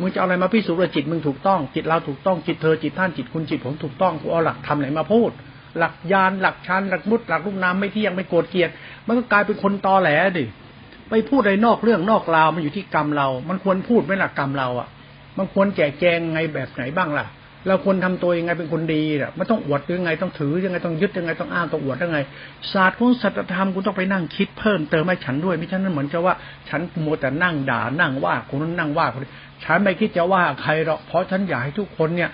มึงจะเอาอะไรมาพิสูจน์ว่าจิตมึงถูกต้อง จิตเราถูกต้องจิตเธอจิตท่านจิตคุณจิตผมถูกต้องกูเอาหลักทำไหนมาพูด หลักยานหลักชันหลักมุดหลักลูกน้ำไม่เที่ยงไม่โกรธเกลียดมันก็กลายเป็นคนตอแหลดิไปพูดอะไรนอกเรื่องนอกราวมันอยู่ที่กรรมเรา มันควรพูดไหมหลักกรรมเราอะ มันควรแจกแจงไงแบบไหนบ้างล่ะ เราควรทำตัวยังไงเป็นคนดีอะไม่ต้องอวดยังไงต้องถือยังไงต้องยึดยังไงต้องอ้างต้องอวดยังไง ศาสตร์ของสัจธรรมคุณต้องไปนั่งคิดเพิ่มเติมให้ฉันด้วยไม่ใช่นั้นเหมือนจะว่าฉันมัวแต่นั่งด่านั่งว่าคนนั้นนั่งว่าคนนี้ฉันไม่คิดจะว่าใครหรอกเพราะฉันอยากให้ทุกคนเนี่ย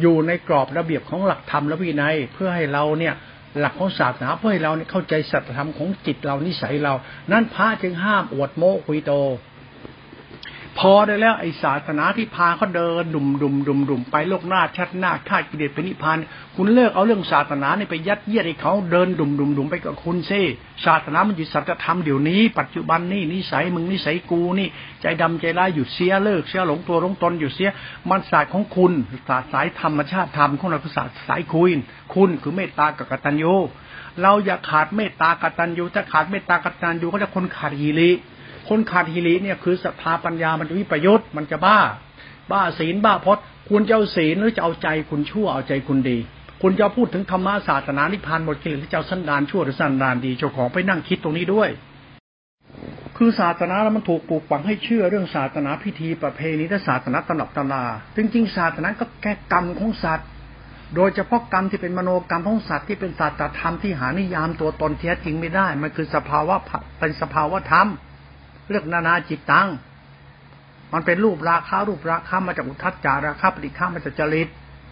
อยู่ในกรอบระเบียบของหลักธรรมและวินัยเพื่อให้เราเนี่ยหลักของศาสนาเพื่อให้เราเข้าใจสัจธรรมของจิตเรานิสัยเรา นั้นพระจึงห้ามอวดโม้คุยโต พอได้แล้วไอศาสนาที่พาเขาเดินดุมดุมดุมดุมไปโลกหน้าชัดหน้าคาดกิเลสเป็นนิพพานคุณเลิกเอาเรื่องศาสนาเนี่ยไปยัดเยียดให้เขาเดินดุมดุมดุมไปกับคุณซิศาสนามันอยู่สัจธรรมเดี๋ยวนี้ ปัจจุบันนี่นิสัยมึงนิสัยกูนี่ ใจดำใจร้ายหยุดเสียเลิกเสียหลงตัวหลงตนหยุดเสียมันศาสตร์ของคุณศาสตร์สายธรรมชาติธรรมของเราคือศาสตร์สายคุยคุณคือเมตตากับกตัญญูเราอย่าขาดเมตตากตัญญูถ้าขาดเมตตากตัญญูก็จะคนขาดฮีริ คนขาดฮิริเนี่ยคือศรัทธาปัญญามันจะวิปยุทธ์มันจะบ้า บ้าศีลบ้าพจน์คุณจะเอาศีลหรือจะเอาใจคุณชั่วเอาใจคุณดี คุณจะพูดถึงธรรมะศาสนานิพพานหมดกิเลสหรือจะเอาสันดานชั่วหรือสันดานดีเจ้าของไปนั่งคิดตรงนี้ด้วย คือศาสนาแล้วมันถูกปลูกฝังให้เชื่อเรื่องศาสนาพิธีประเพณีและศาสนาตำนับตำนาจริงๆศาสนาก็แก้กรรมของสัตว์โดยเฉพาะกรรมที่เป็นมโนกรรมของสัตว์ที่เป็นศาสตรธรรมที่หานิยามตัวตนแท้จริงไม่ได้ มันคือสภาวะเป็นสภาวะธรรม เรื่องนานาจิตตังมันเป็นรูปราคารูปราคามาจากอุทัศจาราคาปฏิฆามาจากจริต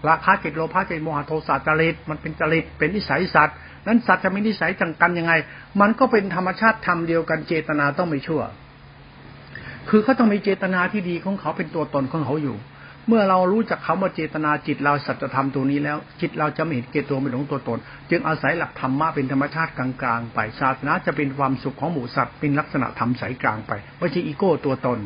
ราคาจิตโลภะจิตโมหะโทสะจริต มันเป็นจริต เป็นนิสัยสัตว์ นั้นสัตว์จะมีนิสัยจังกันยังไง มันก็เป็นธรรมชาติธรรมเดียวกันเจตนาต้องไม่ชั่ว คือเขาต้องมีเจตนาที่ดีของเขาเป็นตัวตนของเขาอยู่ เมื่อเรารู้จักคาว่าเจตนาจิตเราสัจธรรมตัวนี้แล้ว จิตเราจะไม่เห็นเกตัวไม่หลงตัวตน จึงอาศัยหลักธรรมะเป็นธรรมชาติกลางๆไปศาสนาจะเป็นความสุขของหมู่สัตว์เป็นลักษณะธรรมสายกลางไปไม่ใช่อีโก้ตัวตน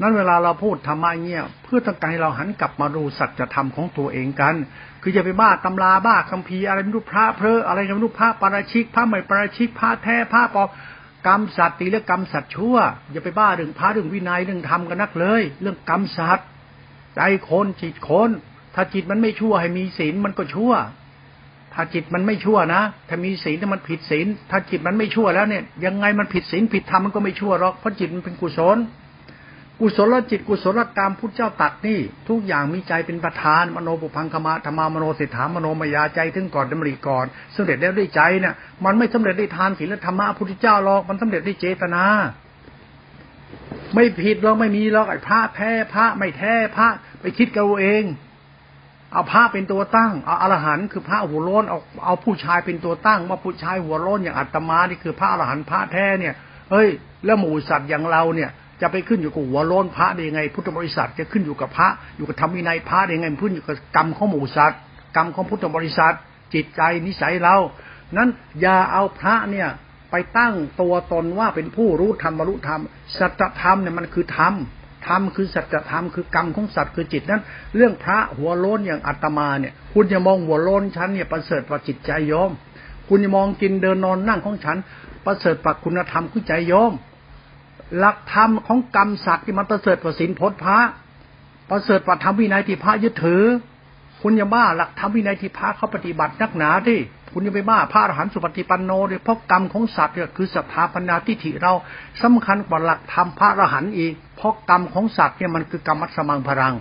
นั้นเวลาเราพูดธรรมะเงี้ยเพื่อต้องการให้เราหันกลับมาดูสัจธรรมของตัวเองกัน คือจะไปบ้าตำราบ้าคัมภีร์อะไรไม่รู้พระเพลออะไรไม่รู้พระปาราชิกพระไม่ปาราชิกพระแท้พระปอกรรมสัตว์ตีและกรรมสัตว์ชั่วอย่าไปบ้าเรื่องพระเรื่องวินัยเรื่องธรรมกันนักเลย เรื่องกรรมสัตว์ ใจคนจิตคนถ้าจิตมันไม่ชั่วให้มีศีลมันก็ชั่ว ถ้าจิตมันไม่ชั่วนะ ถ้ามีศีลถ้ามันผิดศีลถ้าจิตมันไม่ชั่วแล้วเนี่ย ยังไงมันผิดศีลผิดธรรมมันก็ไม่ชั่วหรอกเพราะจิตมันเป็นกุศล กุศลจิตกุศลกรรมพุทธเจ้าตัดนี่ ทุกอย่างมีใจเป็นประธานมโนปุพังคมะธรรมามโนเศรษฐามโนมายาใจถึงก่อนดำริก่อนสำเร็จแล้วด้วยใจเนี่ยมันไม่สำเร็จได้ทานศีลธรรมะพุทธเจ้าหรอกมันสำเร็จได้เจตนา ไม่ผิดหรอกไม่มีหรอกไอ้พระแท้พระไม่แท้พระไปคิดกันเอง เอาพระเป็นตัวตั้ง เอาอรหันต์คือพระหัวโล้นเอาเอาผู้ชายเป็นตัวตั้งว่าผู้ชายหัวโล้นอย่างอัตมานี่คือพระอรหันต์พระแท้เนี่ยเฮ้ย แล้วหมู่สัตว์อย่างเราเนี่ย จะไปขึ้นอยู่กับหัวโล้นพระได้ยังไง พุทธบริษัทจะขึ้นอยู่กับพระ อยู่กับธรรมวินัยพระได้ยังไงพื้นอยู่กับกรรมของหมู่สัตว์กรรมของพุทธบริษัทจิตใจนิสัยเรานั้นอย่าเอาพระเนี่ย ไปตั้งตัวตนว่าเป็นผู้รู้ธรรมบรรลุธรรมสัจธรรมเนี่ยมันคือธรรมธรรมคือสัจธรรมคือกรรมของสัตว์คือจิตนั้น เรื่องพระหัวโล้นอย่างอาตมาเนี่ย คุณจะมองหัวโล้นฉันเนี่ยประเสริฐกว่าจิตใจโยม คุณจะมองกินเดินนอนนั่งของฉัน ประเสริฐกว่าคุณธรรมขอใจโยม หลักธรรมของกรรมสัตว์ที่มันประเสริฐกว่าศีลพจน์พระประเสริฐกว่าธรรมวินัยที่พระยึดถือ คุณอย่าบ้าหลักธรรมวินัยที่พระเขาปฏิบัตินักหนาที่คุณยังไปบ้าพระอรหันต์สุปฏิปันโนเลยเพราะกรรมของสัตว์เนี่ยคือศรัทธาปัญญาทิฏฐิเราสำคัญกว่าหลักธรรมพระอรหันต์อีกเพราะกรรมของสัตว์เนี่ยมันคือกรรมมัสมังพลัง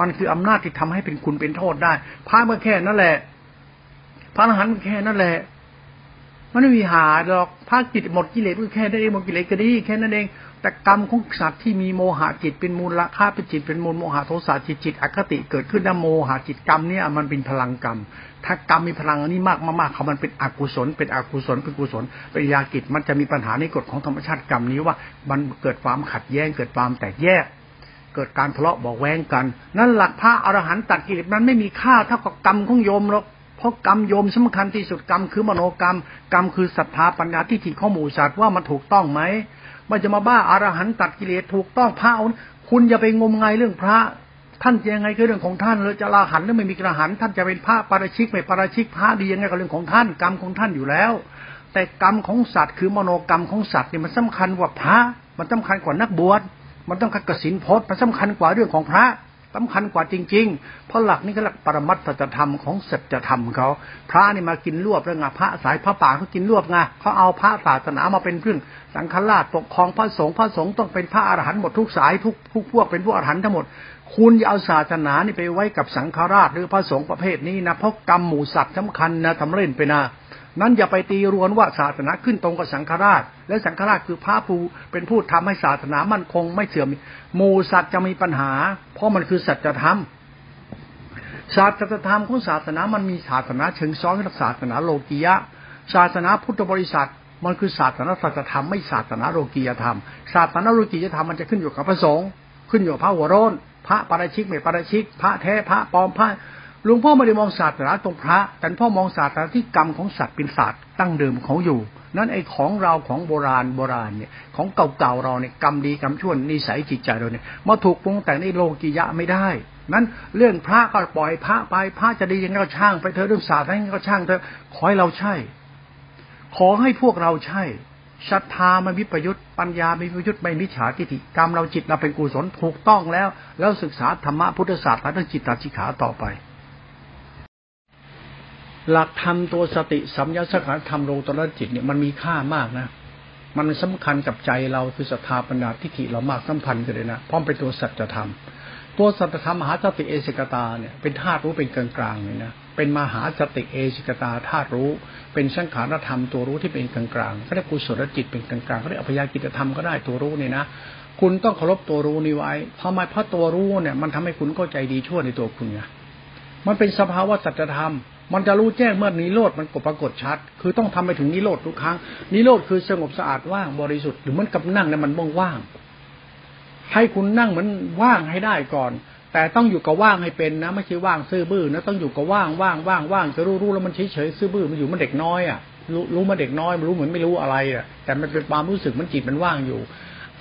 มันคืออำนาจที่ทำให้เป็นคุณเป็นโทษได้ พระเมื่อแค่นั่นแหละ พระอรหันต์แค่นั่นแหละมันไม่มีหาหรอกภาคจิตหมดกิเลสก็แค่ได้เองหมดกิเลสก็ดีแค่นั้นเอง แต่กรรมของสัตว์ที่มีโมหะจิตเป็นมูลละค่าเป็นจิตเป็นมูลโมหะโทสะจิตจิตอคติเกิดขึ้นนะโมหะจิตกรรมเนี่ยมันเป็นพลังกรรม ถ้ากรรมมีพลังอันนี้มากมากๆเขามันเป็นอกุศล เป็นอกุศลเป็นกุศลเป็นยากิจมันจะมีปัญหาในกฎของธรรมชาติกรรมนี้ว่า มันเกิดความขัดแย้งเกิดความแตกแยก เกิดการทะเลาะบอกแว้งกัน นั่นหลักพระอรหันต์ตัดกิเลสมันไม่มีค่าเท่ากับกรรมของโยมหรอกเพราะกรรมโยมสำคัญที่สุดกรรมคือมโนกรรม กรรมคือศรัทธาปัญญาทิฏฐิข้อมูลสัตว์ว่ามันถูกต้องไหม มันจะมาบ้าอารหันตัดกิเลสถูกต้องพระคุณอย่าไปงมงายเรื่องพระ ท่านยังไงก็เรื่องของท่านเลยจะลาหันหรือไม่มีกระหันท่านจะเป็นพระปาราชิกไม่ปาราชิกพระดียังไงก็เรื่องของท่านกรรมของท่านอยู่แล้ว แต่กรรมของสัตว์คือมโนกรรมของสัตว์เนี่ยมันสำคัญกว่าพระ มันสำคัญกว่านักบวชมันต้องขัดกสินพจน์มันสำคัญกว่าเรื่องของพระ สำคัญกว่าจริง ๆ เพราะหลักนี่ก็หลักปรมัตถธรรมของสัจธรรมเขา พระนี่มากินรวบแล้วไงพระสายพระป่าเขากินรวบไงเขาเอาพระศาสนามาเป็นเครื่องสังฆราชปกครองพระสงฆ์พระสงฆ์ต้องเป็นพระอรหันต์หมดทุกสายทุกทุกพวกเป็นพวกอรหันต์ทั้งหมด คุณอย่าเอาศาสนานี่ไปไว้กับสังฆราชหรือพระสงฆ์ประเภทนี้นะเพราะกรรมหมู่สัตว์สำคัญนะทำเล่นไปนะ นั้นอย่าไปตีรวนว่าศาสนาขึ้นตรงกับสังฆราช และสังฆราชคือพระผู้เป็นผู้ทำให้ศาสนามั่นคงไม่เสื่อมหมูสัตว์จะมีปัญหา เพราะมันคือสัจธรรมศาสตรธรรมของศาสนามันมีศาสนาเชิงซ้อนกับศาสนาโลกียะ ศาสนาพุทธบริษัทมันคือศาสนาสัจธรรมไม่ศาสนาโลกียธรรม ศาสนาโลกียธรรมมันจะขึ้นอยู่กับพระสงฆ์ขึ้นอยู่กับพระหัวโรนพระปาราชิกไม่ปาราชิก พระแท้พระปลอมพระ หลวงพ่อไม่ได้มองศาสนาตรงพระ แต่พ่อมองศาสนาที่กรรมของสัตว์เป็นศาสตร์ตั้งเดิมเขาอยู่ นั้นไอ้ของเราของโบราณโบราณเนี่ยของเก่าๆเราเนี่ยกรรมดีกรรมชั่วนิสัยจิตใจเราเนี่ยมาถูกปรุงแต่งในโลกียะไม่ได้ นั้นเรื่องพระก็ปล่อยพระไปพระจะดียังไงก็ช่างไปเถอเรื่องศาสตร์อะไรก็ช่างเถอขอให้เราใช่ ขอให้พวกเราใช่ศรัทธามันวิปยุทธปัญญาไม่วิปยุทธไม่มิจฉาทิฏฐิกรรมเราจิตเราเป็นกุศลถูกต้องแล้ว แล้วศึกษาธรรมะพุทธศาสตร์และจิตตจิขาต่อไป หลักธรรมตัวสติสัมยาสังขารธรรมโลตระจิตเนี่ยมันมีค่ามากนะ มันสำคัญกับใจเราคือศรัทธาปัญญาทิฏฐิเรามากสัมพันธ์กันเลยนะพร้อมเป็นตัวสัจธรรม ตัวสัจธรรมมหาสติเอสิกตาเนี่ยเป็นธาตุรู้เป็นกลางกลางเลยนะเป็นมหาสติเอสิกตาธาตุรู้ เป็นสังขารธรรมตัวรู้ที่เป็นกลางกลางเขาเรียกกุศลจิตเป็นกลางกลางเขาเรียกอัพยากตธรรมก็ได้ตัวรู้เนี่ยนะคุณต้องเคารพตัวรู้นี้ไว้ทำไมเพราะตัวรู้เนี่ย มันทำให้คุณเข้าใจดีชั่วในตัวคุณไงมันเป็นสภาวะสัจธรรม มันจะรู้แจ้งเมื่อนิโรธมันก็ปรากฏชัด คือต้องทำไปถึงนิโรธทุกครั้ง นิโรธคือสงบสะอาดว่างบริสุทธิ์หรือมันกับนั่งเนี่ยมันว่างให้คุณนั่งเหมือนว่างให้ได้ก่อน แต่ต้องอยู่กับว่างให้เป็นนะ ไม่ใช่ว่างซื่อบื้อนะต้องอยู่กับว่างว่างว่างว่างจะรู้รู้แล้วมันเฉยเฉยซื่อบื้อมันอยู่มันเด็กน้อยอะรู้รู้มาเด็กน้อยมันรู้เหมือนไม่รู้อะไรอะแต่มันเป็นความรู้สึกมันจิตมันว่างอยู่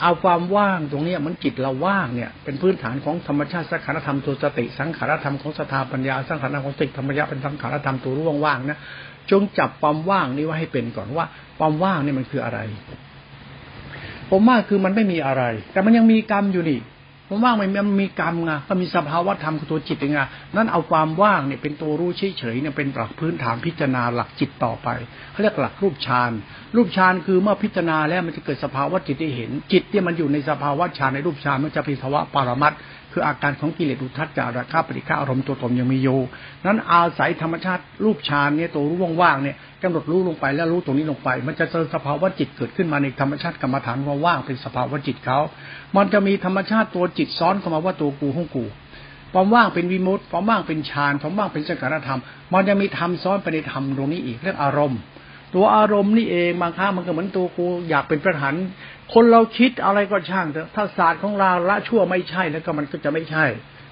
เอาความว่างตรงนี้มันจิตเราว่างเนี่ย เป็นพื้นฐานของธรรมชาติสังขารธรรมตัวสติ สังขารธรรมของสถาปัญญาสังขารธรรมของสติธรรมยะเป็นสังขารธรรมตัวรู้ว่างๆนะจงจับความว่างนี้ว่าให้เป็นก่อนว่า ความว่างนี่มันคืออะไร ผมว่าคือมันไม่มีอะไร แต่มันยังมีกรรมอยู่นี่ ว่ามันมีกรรมไงก็มีสภาวะธรรมตัวจิตไงนั่นเอาความว่างเนี่ยเป็นตัวรู้เฉยๆเนี่ยเป็นหลักพื้นฐานพิจารณาหลักจิตต่อไปเขาเรียกหลักรูปฌานรูปฌานคือเมื่อพิจารณาแล้วมันจะเกิดสภาวะจิตที่เห็น จิตที่มันอยู่ในสภาวะฌานในรูปฌานมันจะเป็นภาวะปรมัต คืออาการของกิเลสอุทัศจาระคาปฏิฆาอารมณ์ตัวตนยังมีอยู่นั้นอาศัยธรรมชาติรูปฌานเนี่ยตัวรู้ว่างๆเนี่ยกำหนดรู้ลงไปแล้วรู้ตรงนี้ลงไป มันจะเจอสภาวะจิตเกิดขึ้นมาในธรรมชาติกรรมฐานว่าว่างเป็นสภาวะจิตเขามันจะมีธรรมชาติตัวจิตซ้อนเข้ามาว่าตัวกูของกูความว่างเป็นวิมุตต์ความว่างเป็นฌานความว่างเป็นสังขารธรรม มันจะมีธรรมซ้อนไปในธรรมตรงนี้อีกเรื่องอารมณ์ ตัวอารมณ์นี่เองบางครั้งมันก็เหมือนตัวกูอยากเป็นประหาร คนเราคิดอะไรก็ช่างเถอะถ้าศาสตร์ของเราละชั่วไม่ใช่แล้วก็มันก็จะไม่ใช่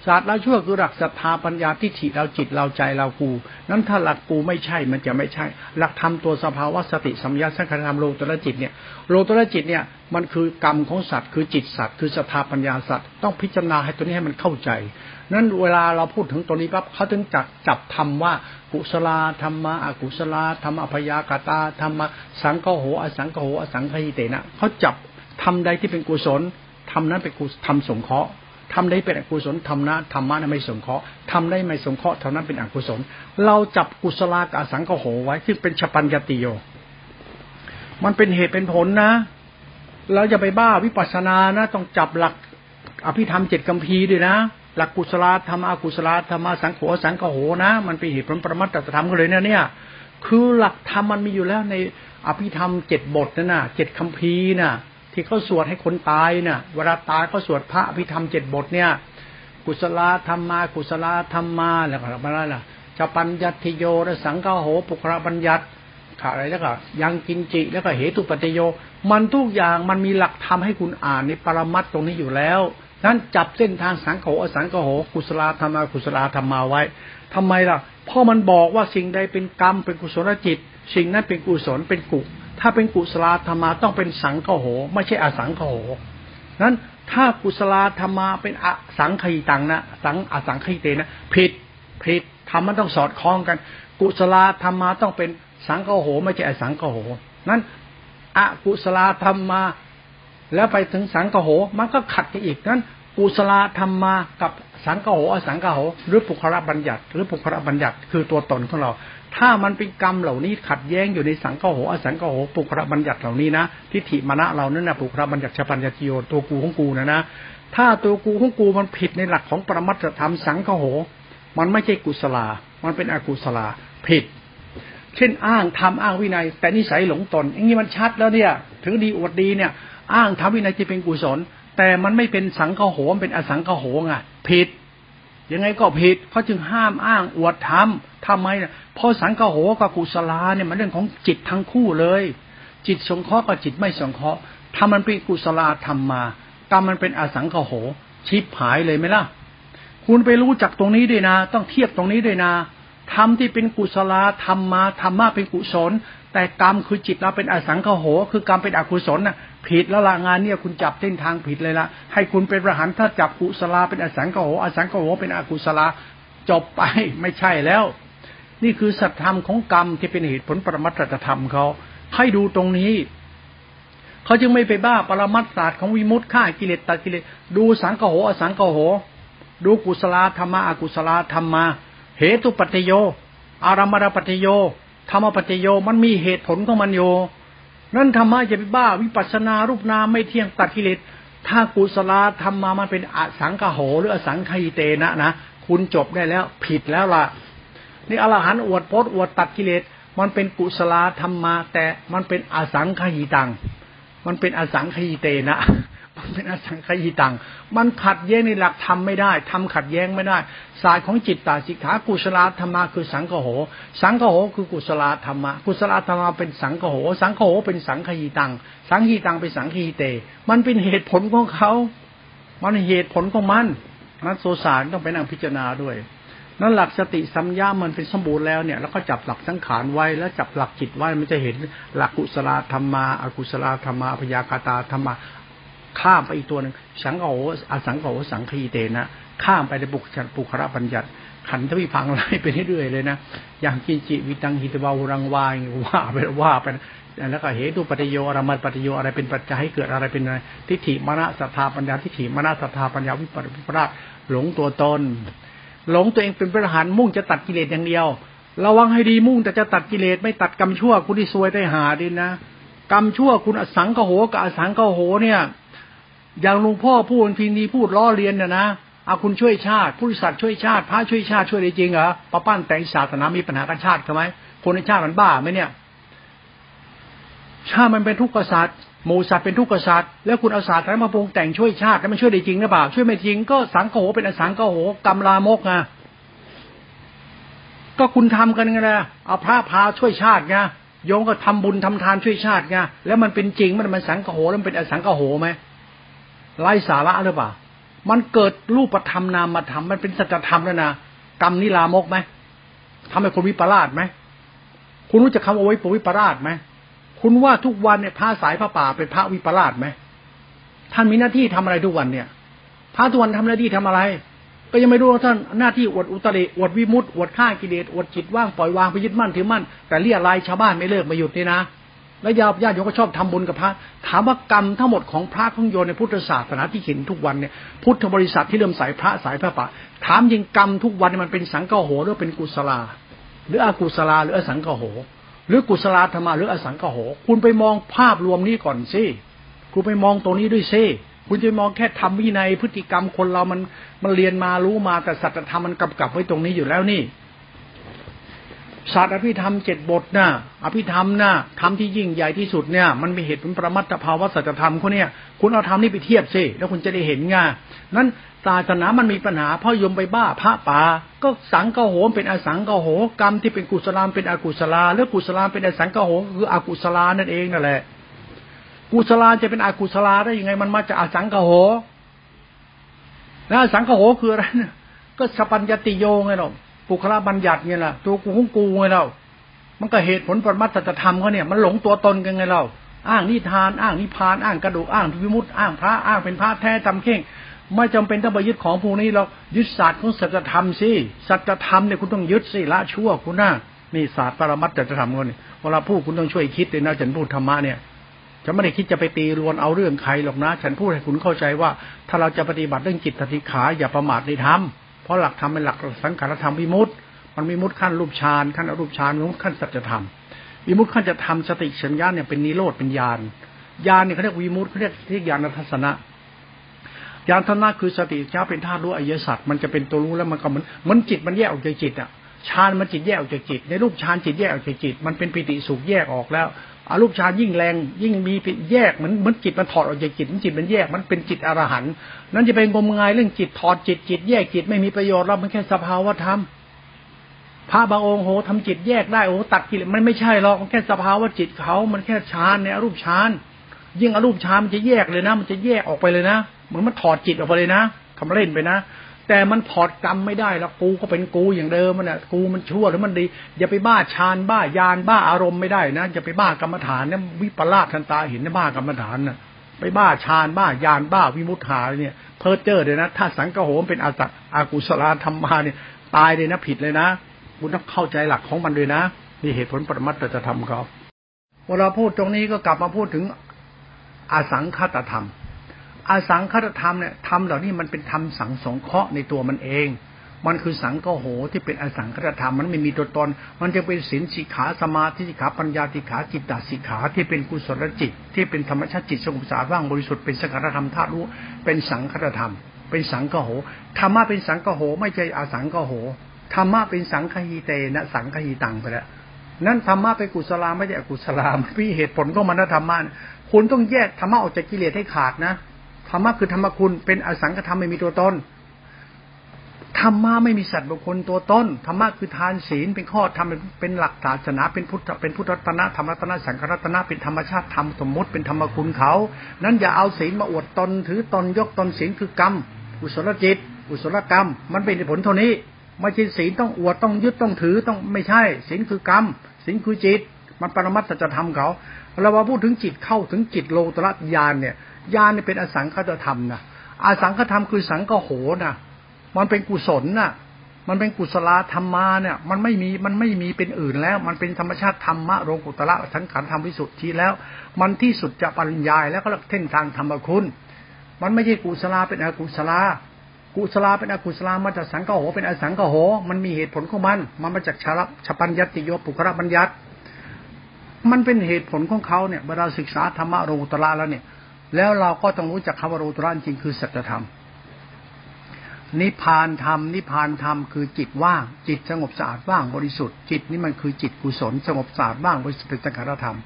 ศาสตร์ละชั่วคือหลักศรัทธาปัญญาทิฏฐิเราจิตเราใจเรากูนั้นถ้าหลักกูไม่ใช่มันจะไม่ใช่ หลักธรรมตัวสภาวะสติสัมยาสังขารธรรมโลตระจิตเนี่ยโลตระจิตเนี่ยมันคือกรรมของสัตว์คือจิตสัตว์คือศรัทธาปัญญาสัตว์ต้องพิจารณาให้ตัวนี้ให้มันเข้าใจ นั้นเวลาเราพูดถึงตัวนี้ปั๊บเขาถึงจับจับธรรมว่า กุศลธรรมะอกุศลธรรมอภยากตาธรรมะสังกโหอสังกโหอสังคหิเตนะเขาจับทำใดที่เป็นกุศลทำนั้นเป็นกุศลทำสงเคราะห์ทำได้เป็นอกุศลทำนะธรรมะนั้นไม่สงเคราะห์ทำได้ไม่สงเคราะห์เท่านั้นเป็นอกุศล เราจับกุศลกับอสังกโหไว้ซึ่งเป็นฉปัญญติโย มันเป็นเหตุเป็นผลนะเราจะไปบ้าวิปัสสนานะ ต้องจับหลักอภิธรรมเจ็ดกัมพีด้วยนะ หลักกุศลธรรมอกุศลธรรมสังโฆสังกโหนะ มันเป็นเหตุผลประมัตตธรรมกันเลยเนี่ยเนี่ย คือหลักธรรมมันมีอยู่แล้วในอภิธรรมเจ็ดบทนั่นน่ะเจ็ดคำพีน่ะ ที่เขาสวดให้คนตายน่ะเวลาตายเขาสวดพระอภิธรรมเจ็ดบทเนี่ย กุศลธรรมากุศลธรรมาแล้วก็อะไรล่ะจะปัญญัติโยและสังฆโหปุคระบัญญัติขาอะไรแล้วก็ยังกินจิแล้วก็เหตุปฏิโย มันทุกอย่างมันมีหลักธรรมให้คุณอ่านในปรมัตตรงนี้อยู่แล้ว นั้นจับเส้นทางสังโฆอสังโฆกุศลธรรมากุศลธรรมาไว้ทำไมล่ะเพราะมันบอกว่าสิ่งใดเป็นกรรมเป็นกุศลจิต สิ่งนั้นเป็นกุศลเป็นกุ ถ้าเป็นกุศลธรรมาต้องเป็นสังโฆไม่ใช่อสังโฆนั้นถ้ากุศลธรรมาเป็นอสังขยิตังนะสังอสังขยิเตนะผิดผิดธรรมมันต้องสอดคล้องกัน กุศลธรรมาต้องเป็นสังโฆไม่ใช่อสังโฆนั้นอกุศลธรรมา แล้วไปถึงสังโฆโห มันก็ขัดกันอีกนั้นกุศลธรรมมากับสังโฆโหอสังโฆโห หรือปุคระบัญญัติ หรือปุคระบัญญัติคือตัวตนของเรา ถ้ามันเป็นกรรมเหล่านี้ขัดแย้งอยู่ในสังโฆโหอสังโฆโหปุคระบัญญัติเหล่านี้นะทิฏฐิมณะเรานั่นนะปุคระบัญญัติชปัญญาติโยตัวกูของกูนะนะถ้าตัวกูของกูมันผิดในหลักของปรมัตถธรรมสังโฆโห มันไม่ใช่กุศลา มันเป็นอกุศลาผิด เช่นอ้างทำอ้างวินัย แต่นิสัยหลงตนอย่างนี้มันชัดแล้วเนี่ย ถึงดีอวดดีเนี่ย อ้างทำวินัยจะเป็นกุศล แต่มันไม่เป็นสังฆโหมเป็นอสังฆโหงอะผิดยังไงก็ผิดเขาจึงห้ามอ้างอวดธรรมทำไมเนี่ยเพราะสังฆโหกับกุศลาเนี่ยมันเรื่องของจิตทั้งคู่เลย จิตสงเคราะห์กับจิตไม่สงเคราะห์ถ้ามันเป็นกุศลาธรรมมากรรมมันเป็นอสังฆโหชิบหายเลยไหมล่ะ คุณไปรู้จักตรงนี้ด้วยนะ ต้องเทียบตรงนี้ด้วยนะธรรมที่เป็นกุศลาธรรมมาธรรมะเป็นกุศล แต่กรรมคือจิตเราเป็นอสังขโห คือกรรมเป็นอกุศลน่ะ ผิดแล้วละงานเนี่ยคุณจับเส้นทางผิดเลยละให้คุณเป็นประหารถ้าจับกุศลาเป็นอสังขโหอสังขโหเป็นอกุศลาจบไปไม่ใช่แล้ว นี่คือสัตธรรมของกรรมที่เป็นเหตุผลปรมัตถธรรมเขาให้ดูตรงนี้เขาจึงไม่ไปบ้าปรมัตศาสตร์ของวิมุตฆ่ากิเลสตัดกิเลสดูสังขโหอสังขโห ดูกุศลาธรรมะอกุศลาธรรมาเหตุปัจโยอารามรปัจโยธรรมปัจโยมันมีเหตุผลของมันโย นั่นธรรมะจะไปบ้าวิปัสนารูปนามไม่เที่ยงตัดกิเลสถ้ากุศลธรรมมามันเป็นอสังขโหหรืออสังขยเตนะนะคุณจบได้แล้วผิดแล้วล่ะ นี่อรหันต์อวดพจน์อวดตัดกิเลสมันเป็นกุศลธรรมมาแต่มันเป็นอสังขยิตัง มันเป็นอสังขยิเตนะ เป็นอสังขยิตัง มันขัดแย้งในหลักธรรมไม่ได้ทำขัดแย้งไม่ได้ ศาสตร์ของจิตตาสิกขากุศลธรรมะคือสังโฆโหสังโฆโหคือกุศลธรรมะ กุศลธรรมะเป็นสังโฆโหสังโฆโหเป็นสังขยิตัง สังขยิตังเป็นสังขยิเต มันเป็นเหตุผลของเขา มันเหตุผลของมันนั้นโซสารต้องไปนั่งพิจารณาด้วย นั้นหลักสติสัมยามันเป็นสมบูรณ์แล้วเนี่ยแล้วก็จับหลักสังขารไว้แล้วจับหลักจิตไว้มันจะเห็นหลักกุศลธรรมะอกุศลธรรมะพยาคาตาธรรมะ ข้ามไปอีกตัวหนึ่งสังโฆอสังโฆสังคีเตนะ ข้ามไปในบุคคลปุคระบัญญัติขันธวิพังไล่ไปเรื่อยๆเลยนะอย่างกินจิวิตังหิตวารังวายว่าไปว่าไปแล้วก็เหตุปัจโยอรมัตปัจโยอะไรเป็นปัจจัยให้เกิดอะไรเป็นอะไรทิฏฐิมรณะสัทธาปัญญาทิฏฐิมรณะสัทธาปัญญาวิปริปราชหลงตัวตน หลงตัวเองเป็นพระหันมุ่งจะตัดกิเลสอย่างเดียว ระวังให้ดีมุ่งแต่จะตัดกิเลสไม่ตัดกรรมชั่วคุณที่ซวยได้หาดินนะกรรมชั่วคุณอสังกโหกับอสังกโหเนี่ย อย่างหลวงพ่อพูดพินีพูดล้อเลียนเนี่ยนะเอาคุณช่วยชาติผู้สัตว์ช่วยชาติพระช่วยชาติช่วยได้จริงเหรอป้าปั้นแต่งศาสนามีปัญหากันชาติทำไมคนในชาติมันบ้าไหมเนี่ย ชาติมันเป็นทุกข์กษัตริย์หมูสัตว์เป็นทุกข์กษัตริย์แล้วคุณเอาศาสตร์อะไรมาปรุงแต่งช่วยชาติแล้วมันช่วยได้จริงหรือเปล่าช่วยไม่จริงก็สังโฆเป็นอสังโฆกรรมลามกไงก็คุณทำกันไงละเอาพระพาช่วยชาติไงโยงก็ทำบุญทำทานช่วยชาติไงแล้วมันเป็นจริงมันมันสังโฆแล้วมันเป็นอสังโฆไหม ไร้สาระหรือเปล่า มันเกิดรูปธรรมนามธรรมมันเป็นสัจธรรมแล้วนะกรรมนิลามกไหมทำให้คนวิปลาสไหมคุณรู้จักคำเอาไว้ปวิปลาสไหมคุณว่าทุกวันเนี่ยพระสายพระป่าเป็นพระวิปลาสไหมท่านมีหน้าที่ทำอะไรทุกวันเนี่ยพระทุกวันทำหน้าที่ทำอะไร ก็ยังไม่รู้ว่าท่านหน้าที่อวดอุตริอวดวิมุตติอวดฆ่ากิเลสอวดจิตว่างปล่อยวางไปยึดมั่นถือมั่นแต่เรียรายชาวบ้านไม่เลิกมาหยุดนี่นะ แล้วญาติญาติโยมก็ชอบทำบุญกับพระ ถามว่ากรรมทั้งหมดของพระของโยนในพุทธศาสนาที่เห็นทุกวันเนี่ยพุทธบริษัทที่เริ่มสายพระสายพระปะ ถามยิงกรรมทุกวันมันเป็นสังฆโหหรือเป็นกุศลา หรืออกุศลาหรืออสังฆโห หรือกุศลาธรรมะหรืออสังฆโห คุณไปมองภาพรวมนี้ก่อนสิคุณไปมองตรงนี้ด้วยซิคุณจะมองแค่ทำวินัยพฤติกรรมคนเรามันมันเรียนมารู้มาแต่สัจธรรมมันกำกับไว้ตรงนี้อยู่แล้วนี่ ศาสตร์อภิธรรมเจ็ดบทนะอภิธรรมนะธรรมที่ยิ่งใหญ่ที่สุดเนี่ย มันมีเหตุผลประมัตภาวะสัจธรรมเขาเนี่ย คุณเอาธรรมนี้ไปเทียบสิแล้วคุณจะได้เห็นไงนั้นศาสนามันมีปัญหาพ่อยมไปบ้าพระป่าก็สังกโหมเป็นอสังกโหกรรมที่เป็นกุศลามเป็นอกุศลาแล้วกุศลามเป็นอสังกโหคืออกุศลานั่นเองนั่นแหละ กุศลาจะเป็นอกุศลาได้ยังไงมันมาจากอสังกโหแล้วอสังกโหคืออะไรเนี่ยก็สปัญญติโยไงหรอก ปุคละบัญญัติไงล่ะ ตัวกูของกูไงเรา มันก็เหตุผลปรมัตถธรรมเขาเนี่ย มันหลงตัวตนกันไงเรา อ้างนิทาน อ้างนิพาน อ้างกระดูก อ้างพิมุตอ้างพระ อ้างเป็นพระแท้จำเข่ง ไม่จำเป็นต้องไปยึดของพวกนี้เรา ยึดศาสตร์ของสัจธรรมสิ สัจธรรมเนี่ยคุณต้องยึดสิละชั่วคุณน่ะนี่ศาสตร์ปรมัตถธรรมคนเวลาพูดคุณต้องช่วยคิดเลยนะฉันพูดธรรมะเนี่ยฉันไม่ได้คิดจะไปตีรวนเอาเรื่องใครหรอกนะ ฉันพูดให้คุณเข้าใจว่า ถ้าเราจะปฏิบัติเรื่องจิตติขา อย่าประมาทในธรรม เพราะหลักธรรมเป็นหลักสังขารธรรมวิมุตติมันมีมุตขั้นรูปฌานขั้นอรูปฌานมุตขั้นสัจธรรมวิมุตขั้นจะทำสติสัญญาเนี่ยเป็นนิโรธเป็นญาณญาณเนี่ยเขาเรียกวิมุตเขาเรียกที่ญาณทัศนะญาณทัศนะคือสติจ้าเป็นธาตุรู้อริยสัจมันจะเป็นตัวรู้แล้วมันก็เหมือนมันจิตมันแยกออกจากจิตอะฌานมันจิตแยกออกจากจิต ในรูปฌานจิตแยกออกจากจิต มันเป็นปิติสุขแยกออกแล้ว อารูปฌานยิ่งแรง ยิ่งมีแยกเหมือนเหมือนจิตมันถอดออกจากจิตมันจิตมันแยกมันเป็นจิตอรหันต์นั้นจะเป็นงมงายเรื่องจิตถอดจิตจิตแยกจิตไม่มีประโยชน์แล้วมันแค่สภาวะธรรมพระบางองค์โหทำจิตแยกได้โอ้ตัดกิเลสมันไม่ใช่หรอกมันแค่สภาวะจิตเขามันแค่ฌานเนี่ยรูปฌานยิ่งอรูปฌานมันจะแยกเลยนะ มันจะแยกออกไปเลยนะเหมือนมันถอดจิตออกไปเลยนะทำเล่นไปนะ แต่มันถอดกรรมไม่ได้แล้วกูก็เป็นกูอย่างเดิมมันอะกูมันชั่วหรือมันดี อย่าไปบ้าฌานบ้ายานบ้าอารมณ์ไม่ได้นะอย่าไปบ้ากรรมฐานเนี่ยวิปลาสทันตาเห็นนะบ้ากรรมฐานน่ะไปบ้าฌานบ้ายานบ้าวิมุตหาเนี่ยเพ้อเจ้อเลยนะถ้าสังกโหมเป็นอาสัตอากุศลธรรมาเนี่ย ตายเลยนะผิดเลยนะคุณต้องเข้าใจหลักของมันด้วยนะนี่เหตุผลปรมัตถธรรมเขาเวลาพูดตรงนี้ก็กลับมาพูดถึงอสังคตธรรม อาสังคตธรรมเนี่ยธรรมเหล่านี้มันเป็นธรรมสังสงเคราะห์ในตัวมันเอง มันคือสังกโหที่เป็นอสังคตธรรมมันไม่มีตัวตน มันจะเป็นศีลสิกขาสมาธิสิกขาปัญญาสิกขาจิตตสิกขาที่เป็นกุศลจิต ที่เป็นธรรมชาติจิตสงบสะอาดว่างบริสุทธิ์เป็นสังคตธรรมธาตุรู้เป็นสังคตธรรม เป็นสังกโหธรรมะเป็นสังกโห ไม่ใช่อสังกโหธรรมะเป็นสังคหีเตนะสังคหีตังไปแล้วนั้นธรรมะเป็นกุศลาไม่ใช่อกุศลามีเหตุผลก็มันนะธรรมะคุณต้องแยกธรรมะออกจากกิเลสให้ขาดนะ ธรรมะคือธรรมคุณเป็นอสังขธรรมไม่มีตัวตนธรรมะไม่มีสัตว์บุคคลตัวตนธรรมะคือทานศีลเป็นข้อธรรมเป็นหลักศาสนาเป็นพุทธเป็นพุทธรัตนะธรรมรัตนะสังฆรัตนะเป็นธรรมชาติธรรมสมมติเป็นธรรมคุณเขา นั้นอย่าเอาศีลมาอวดตนถือตนยกตนศีลคือกรรมอุศลจิต อุศลกรรม มันเป็นผลเท่านี้ไม่ใช่ศีลต้องอวดต้องยึดต้องถือต้องไม่ใช่ศีลคือกรรมศีลคือจิต มันปรมัตถจะทำเขาเราว่าพูดถึงจิตเข้าถึงจิตโลตระญาณเนี่ย ญาณเนี่ยเป็นอสังขตธรรมนะอสังขธรรมคือสังกโหนะมันเป็นกุศลนะมันเป็นกุศลธรรมาเนี่ย มันไม่มีมันไม่มีเป็นอื่นแล้ว มันเป็นธรรมชาติธรรมะโลกุตระสังขารธรรมวิสุทธิแล้ว มันที่สุดจะปัญญาแล้วก็เท่นทางธรรมคุณ มันไม่ใช่กุศลาเป็นอกุศลากุศลาเป็นอกุศลามาจากสังกโห เป็นอสังกโห มันมีเหตุผลของมัน มันมาจากชาลชปัญญติโยปุคระบัญญัติ มันเป็นเหตุผลของเขาเนี่ยเวลาศึกษาธรรมะโลกุตระแล้วเนี่ย แล้วเราก็ต้องรู้จักคำว่าโลกุตระจริงคือสัจธรรม นิพพานธรรม นิพพานธรรมคือจิตว่าง จิตสงบสะอาดว่างบริสุทธิ์ จิตนี่มันคือจิตกุศล สงบสะอาดว่างบริสุทธิ์เป็นสังขารธรรม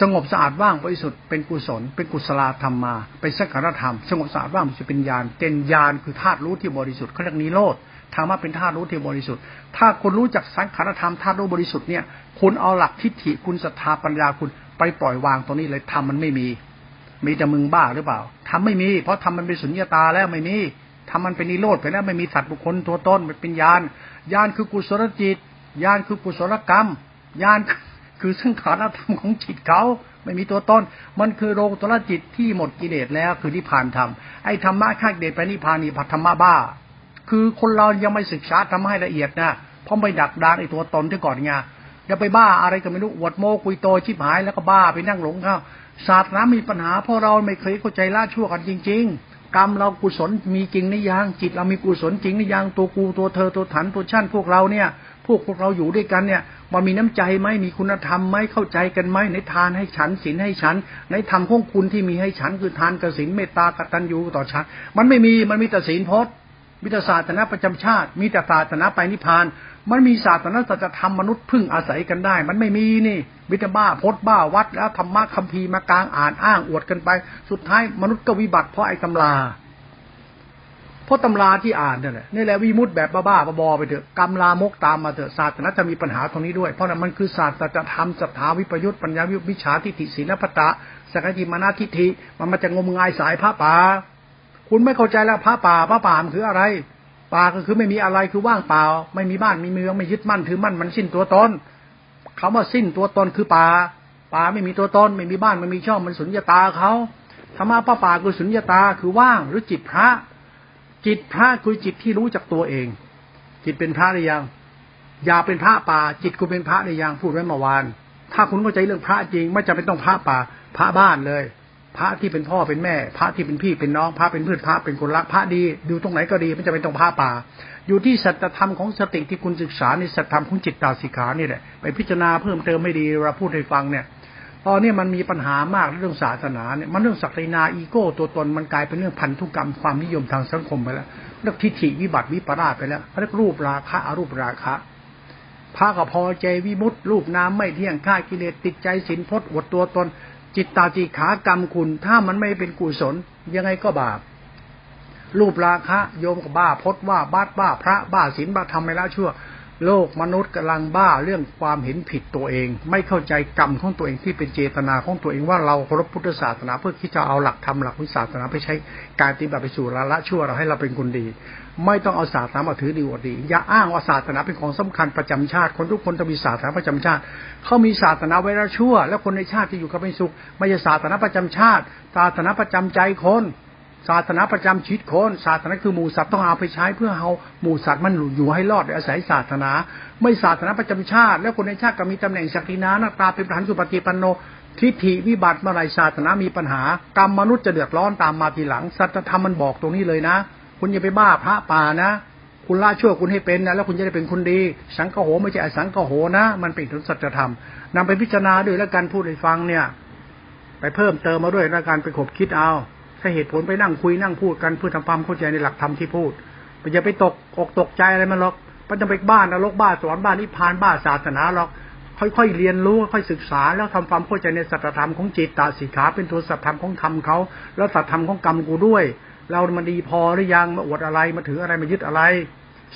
สงบสะอาดว่างบริสุทธิ์เป็นกุศล เป็นกุศลธรรมมา เป็นสังขารธรรม สงบสะอาดว่างจะเป็นญาณเป็นญาณคือธาตุรู้ที่บริสุทธิ์เขาเรียกนิโรธธรรมะเป็นธาตุรู้ที่บริสุทธิ์ ถ้าคุณรู้จักสังขารธรรมธาตุรู้บริสุทธิ์เนี่ย คุณเอาหลักทิฏฐิคุณศรัทธาปัญญาคุณไปปล่อยวางตรงนี้เลยทำมันไม่มี มีแต่มึงบ้าหรือเปล่าทำไม่มี เพราะทำมันเป็นสุญญตาแล้วไม่มีทำมันเป็นนิโรธไปแล้วไม่มีสัตว์บุคคลตัวต้นเป็นญาณญาณคือกุศลจิตญาณคือกุศลกรรมญาณคือสังขารธรรมของจิตเขาไม่มีตัวตนมันคือโลกุตระจิตที่หมดกิเลสแล้ว คือนิพพานธรรมไอ้ธรรมะข้าเดชไปนิพพานนี่พัธรรมะบ้า คือคนเรายังไม่ศึกษาทำให้ละเอียดนะเพราะไปดักดานไอ้ตัวตนที่ก่อนไงอย่าไปบ้าอะไรก็ไม่รู้วดโมกุยโตชิบหายแล้วก็บ้าไปนั่งหลงเข้า ศาสตร์น้ำมีปัญหาเพราะเราไม่เคยเข้าใจละชั่วกันจริง ๆ กรรมเรากุศลมีจริงในยังจิตเรามีกุศลจริงในยังตัวกูตัวเธอตัวถันตัวชั่นพวกเราเนี่ย พวกพวกเราอยู่ด้วยกันเนี่ยมันมีน้ำใจไหมมีคุณธรรมไหมเข้าใจกันไหมในทานให้ฉันศีลให้ฉัน ในธรรมของคุณที่มีให้ฉันคือทานกสินเมตตากตัญญูต่อฉัน มันไม่มีมันมีแต่ศีลพจน์มีแต่ศาสนาประจำชาติมีแต่ศาสนาไปนิพพาน มันมีศาสนาสัจธรรมมนุษย์พึ่งอาศัยกันได้ มันไม่มีนี่ มิตรบ้าพดบ้าวัดแล้วธรรมะคัมภีร์มากลางอ่านอ้างอวดกันไป สุดท้ายมนุษย์ก็วิบัติเพราะไอ้ตำราเพราะตำราที่อ่านนี่แหละนี่แหละวิมุตแบบบ้าๆบอไปเถอะกรรมลามกตามมาเถอะศาสนาจะมีปัญหาตรงนี้ด้วย เพราะนั้นมันคือศาสตร์จะทำศรัทธาวิปยุทธปัญญาวิชาทิฏฐิศีลปตะสกติมานาทิฏฐิมันมาจะงมงายสายพระป่าคุณไม่เข้าใจแล้วพระป่าพระป่ามันคืออะไรป่าก็คือไม่มีอะไรคือว่างเปล่า ไม่มีบ้านมีเมืองไม่ยึดมั่นถือมั่นมันสิ้นตัวตน คาว่าสิ้นตัวตนคือป่าป่าไม่มีตัวตนไม่มีบ้านไม่มีช่องมันสุญญตาเขาธรรมะพระป่าคือสุญญตาคือว่างหรือจิตพระ จิตพระคือจิตที่รู้จักตัวเอง จิตเป็นพระหรือยังอย่าเป็นพระป่า จิตคุณเป็นพระหรือยังพูดไว้เมื่อวาน ถ้าคุณเข้าใจเรื่องพระจริง ไม่จำเป็นต้องพระป่า พระบ้านเลย พระที่เป็นพ่อเป็นแม่ พระที่เป็นพี่เป็นน้องพระเป็นเพื่อนพระเป็นคนรักพระดีดูตรงไหนก็ดีไม่จำเป็นต้องพระป่า อยู่ที่สัจธรรมของสติที่คุณศึกษาในสัจธรรมของจิตตาสิกขานี่แหละไปพิจารณาเพิ่มเติมไม่ดีเราพูดให้ฟังเนี่ยตอนนี้มันมีปัญหามากเรื่องศาสนาเนี่ยมันเรื่องศักดินาอีโก้ตัวตนมันกลายเป็นเรื่องพันธุกรรมความนิยมทางสังคมไปแล้วเรื่องทิฏฐิวิบัติวิปราชไปแล้วเรียกรูปราคะอรูปราคะพระก็พอใจวิมุตต์รูปน้ำไม่เที่ยงค่ากิเลสติดใจสินพจน์อดตัวตน จิตตาจิขากรรมคุณ ถ้ามันไม่เป็นกุศลยังไงก็บาป รูปราคะ โยมก็บ้าพจน์ว่าบ้าบ้า พระบ้าศีลบ้าทำไม่ละชั่ว โลกมนุษย์กำลังบ้าเรื่องความเห็นผิดตัวเอง ไม่เข้าใจกรรมของตัวเองที่เป็นเจตนาของตัวเองว่าเราเคารพพุทธศาสนา เพื่อที่จะเอาหลักธรรมหลักวิสาสนาไปใช้การปฏิบัติไปสู่ละละชั่วเราให้เราเป็นคนดี ไม่ต้องเอาศาสนามาถือดีอวดดี อย่าอ้างว่าศาสนาเป็นของสำคัญประจำชาติ คนทุกคนต้องมีศาสนาประจำชาติ เขามีศาสนาไว้ละชั่ว แล้วคนในชาติที่อยู่กับเป็นสุข ไม่ใช่ศาสนาประจำชาติ ศาสนาประจำใจคน ศาสนาประจำชีวิตคนศาสนาคือหมู่สัตว์ต้องเอาไปใช้เพื่อเอาหมู่สัตว์มันอยู่ให้รอดอาศัยศาสนา ไม่ศาสนาประจำชาติ แล้วคนในชาติก็มีตำแหน่งศักดินาหน้าตาเป็นประธานสุปฏิปันโนทิฏฐิวิบัติเมื่อไรศาสนามีปัญหากรรมมนุษย์จะเดือดร้อนตามมาทีหลังสัจธรรมมันบอกตรงนี้เลยนะ คุณอย่าไปบ้าพระป่านะ คุณละชั่วคุณให้เป็นนะแล้วคุณจะได้เป็นคนดี สังฆโหไม่ใช่อสังฆโหนะ มันเป็นถึงสัจธรรมนำไปพิจารณาด้วยแล้วกันพูดให้ฟังเนี่ย ไปเพิ่มเติมมาด้วยแล้วการไปขบคิดเอา ถ้าเหตุผลไปนั่งคุยนั่งพูดกันเพื่อทำความเข้าใจในหลักธรรมที่พูดอย่าไปตกอกตกใจอะไรมันหรอกมันจะไปบ้านนรกบ้านสวรรค์บ้านนิพพานบ้านศาสนาหรอกค่อยๆเรียนรู้ค่อยศึกษา แล้วทำความเข้าใจในสัจธรรมของจิตตาสีขาเป็นตัวสัจธรรมของธรรมเขาแล้วสัจธรรมของกรรมกูด้วย เรามันดีพอหรือยังมาอวดอะไรมาถืออะไรมายึดอะไร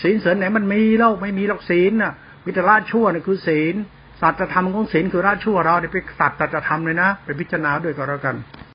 ศีลเสริญไหนมันมีแล้วไม่มีหรอกศีลน่ะวิตรราชชั่วนี่คือศีลสัจธรรมของศีลคือราชชั่วเราเนี่ยเป็นสัจธรรมเลยนะไปพิจารณาด้วยก็แล้วกัน